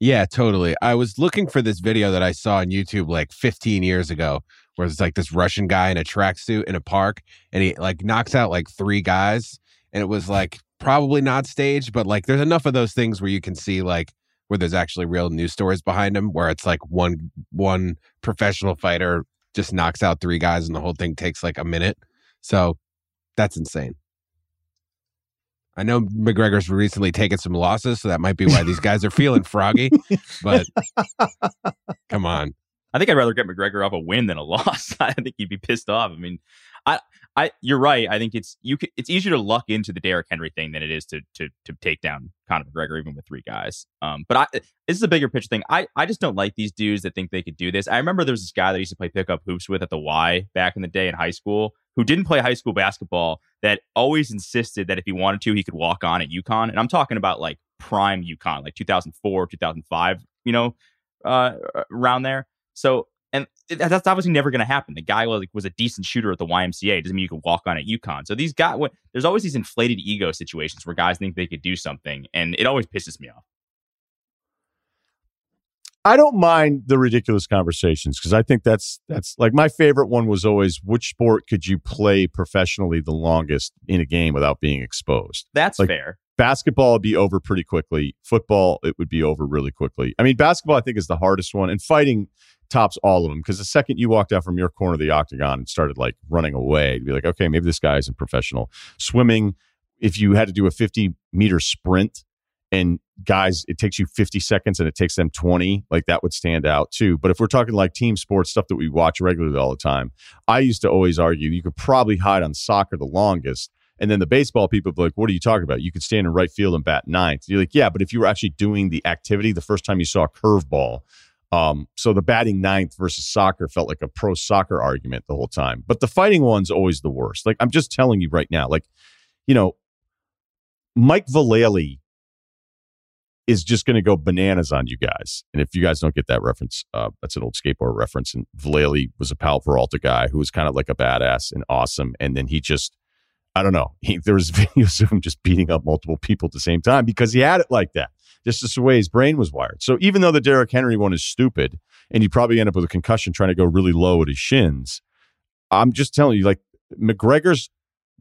Yeah, totally. I was looking for this video that I saw on YouTube like 15 years ago, where it's like this Russian guy in a tracksuit in a park, and he like knocks out like three guys, and it was like probably not staged, but like there's enough of those things where you can see like where there's actually real news stories behind them, where it's like one one professional fighter just knocks out three guys, and the whole thing takes like a minute. So that's insane. I know McGregor's recently taken some losses, so that might be why these guys are feeling froggy. But come on. I think I'd rather get McGregor off a win than a loss. I think he'd be pissed off. I mean, I, I, you're right. I think it's you. Can, it's easier to luck into the Derrick Henry thing than it is to to to take down Conor McGregor, even with three guys. Um, but I, this is a bigger picture thing. I, I just don't like these dudes that think they could do this. I remember there was this guy that I used to play pickup hoops with at the Y back in the day in high school, who didn't play high school basketball. That always insisted that if he wanted to, he could walk on at UConn. And I'm talking about like prime UConn, like 2004, 2005. You know, uh, around there. So and that's obviously never going to happen. The guy was, like, was a decent shooter at the YMCA. Doesn't mean you could walk on at UConn. So these guys, what, there's always these inflated ego situations where guys think they could do something, and it always pisses me off. I don't mind the ridiculous conversations because I think that's that's like my favorite one was always which sport could you play professionally the longest in a game without being exposed. That's Like, fair. Basketball would be over pretty quickly. Football it would be over really quickly. I mean, basketball I think is the hardest one, and fighting tops all of them because the second you walked out from your corner of the octagon and started like running away, you'd be like, okay, maybe this guy isn't professional. Swimming, if you had to do a 50 meter sprint and guys, it takes you 50 seconds and it takes them 20, like that would stand out too. But if we're talking like team sports, stuff that we watch regularly all the time, I used to always argue you could probably hide on soccer the longest. And then the baseball people be like, what are you talking about? You could stand in right field and bat ninth. You're like, yeah, but if you were actually doing the activity the first time you saw a curveball, um, so the batting ninth versus soccer felt like a pro soccer argument the whole time. But the fighting one's always the worst. Like I'm just telling you right now, like, you know, Mike Vallely is just going to go bananas on you guys. And if you guys don't get that reference, uh, that's an old skateboard reference. And Vallely was a Powell Peralta guy who was kind of like a badass and awesome. And then he just, I don't know, he, there was videos of him just beating up multiple people at the same time because he had it like that. Just the way his brain was wired. So even though the Derrick Henry one is stupid, and you probably end up with a concussion trying to go really low at his shins, I'm just telling you, like McGregor's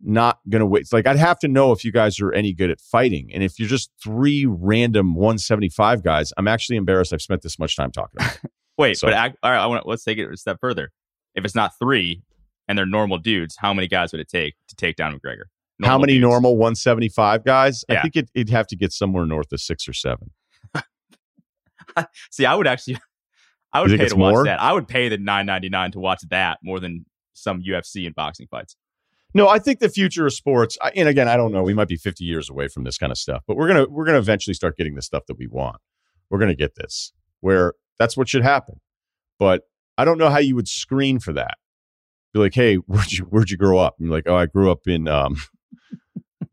not going to wait. It's like I'd have to know if you guys are any good at fighting, and if you're just three random 175 guys, I'm actually embarrassed. I've spent this much time talking about. it. Wait, So- but I, all right, I want let's take it a step further. If it's not three and they're normal dudes, how many guys would it take to take down McGregor? How many normal 175 guys? I think it, it'd have to get somewhere north of six or seven. See, I would actually, I would pay to watch more? that. I would pay the nine ninety nine to watch that more than some UFC and boxing fights. No, I think the future of sports, and again, I don't know. We might be 50 years away from this kind of stuff, but we're gonna we're gonna eventually start getting the stuff that we want. We're gonna get this where that's what should happen. But I don't know how you would screen for that. Be like, hey, where'd you where'd you grow up? And you're like, oh, I grew up in um,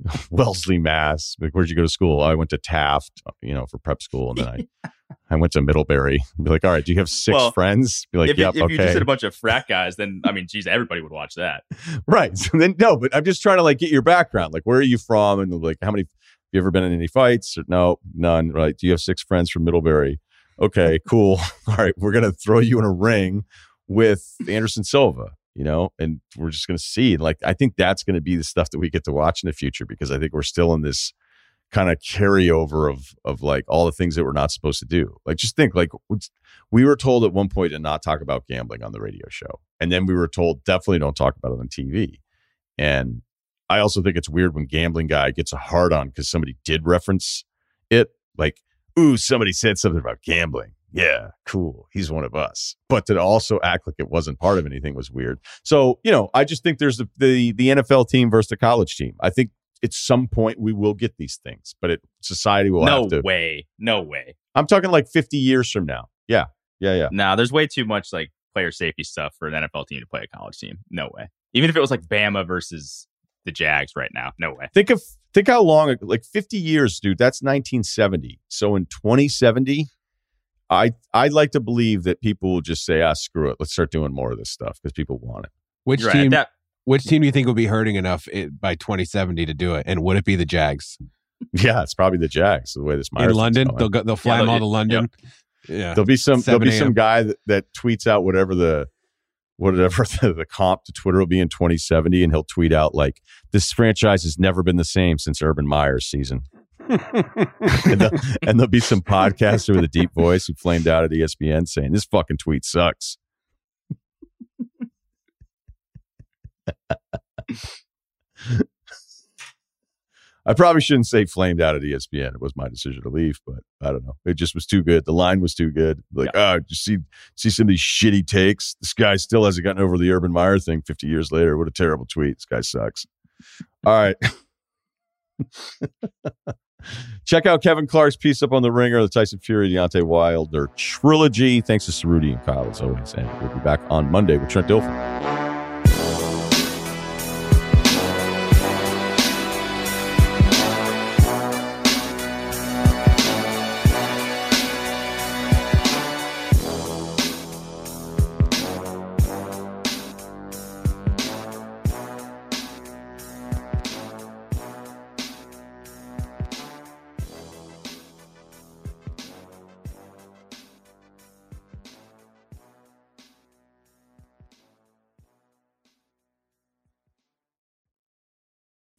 Wellesley, Mass. Like, where'd you go to school? Oh, I went to Taft, you know, for prep school, and then I I went to Middlebury. Be like, all right, do you have six Well, friends? Be like, if yep, you, if you just had a bunch of frat guys, then I mean, geez, everybody would watch that. Right. So then no, but I'm just trying to like get your background. Like, where are you from? And like, how many? Have you ever been in any fights? Or, no, none. Right. Do you have six friends from Middlebury? Okay, cool. All right, we're gonna throw you in a ring with Anderson Silva. You know, and we're just gonna see. Like, I think that's gonna be the stuff that we get to watch in the future because I think we're still in this kind of carryover of of like all the things that we're not supposed to do. Like, just think like we were told at one point to not talk about gambling on the radio show, and then we were told definitely don't talk about it on TV. And I also think it's weird when gambling guy gets a hard on because somebody did reference it. Like, ooh, somebody said something about gambling. Yeah, cool. He's one of us. But to also act like it wasn't part of anything was weird. So, you know, I just think there's the the, the NFL team versus the college team. I think at some point we will get these things, but it society will no have to. way, no way. I'm talking like 50 years from now. Yeah, yeah, yeah. Nah, there's way too much like player safety stuff for an NFL team to play a college team. No way. Even if it was like Bama versus the Jags right now, no way. Think of think how long like 50 years, dude. That's 1970. So in 2070, I I'd like to believe that people will just say, ah, screw it. Let's start doing more of this stuff because people want it. Which You're right. team? That, Which team do you think will be hurting enough it, by 2070 to do it? And would it be the Jags Yeah, it's probably the Jags. The way this in London? going. They'll go, they'll fly Yeah, them all to London. Yeah, There'll be some there'll be some guy that, that tweets out whatever the whatever the, the comp to Twitter will be in 2070, and he'll tweet out like this franchise has never been the same since Urban Meyer's season. And, there'll, and there'll be some podcaster with a deep voice who flamed out at ESPN saying this fucking tweet sucks. I probably shouldn't say flamed out at ESPN. It was my decision to leave, but I don't know. It just was too good. The line was too good. Like, oh, you see, see some of these shitty takes. This guy still hasn't gotten over the Urban Meyer thing 50 years later. What a terrible tweet. This guy sucks. All right. Check out Kevin Clark's piece up on the Ringer, the Tyson Fury, Deontay Wilder trilogy. Thanks to Ceruti and Kyle as always, and we'll be back on Monday with Trent Dilfer.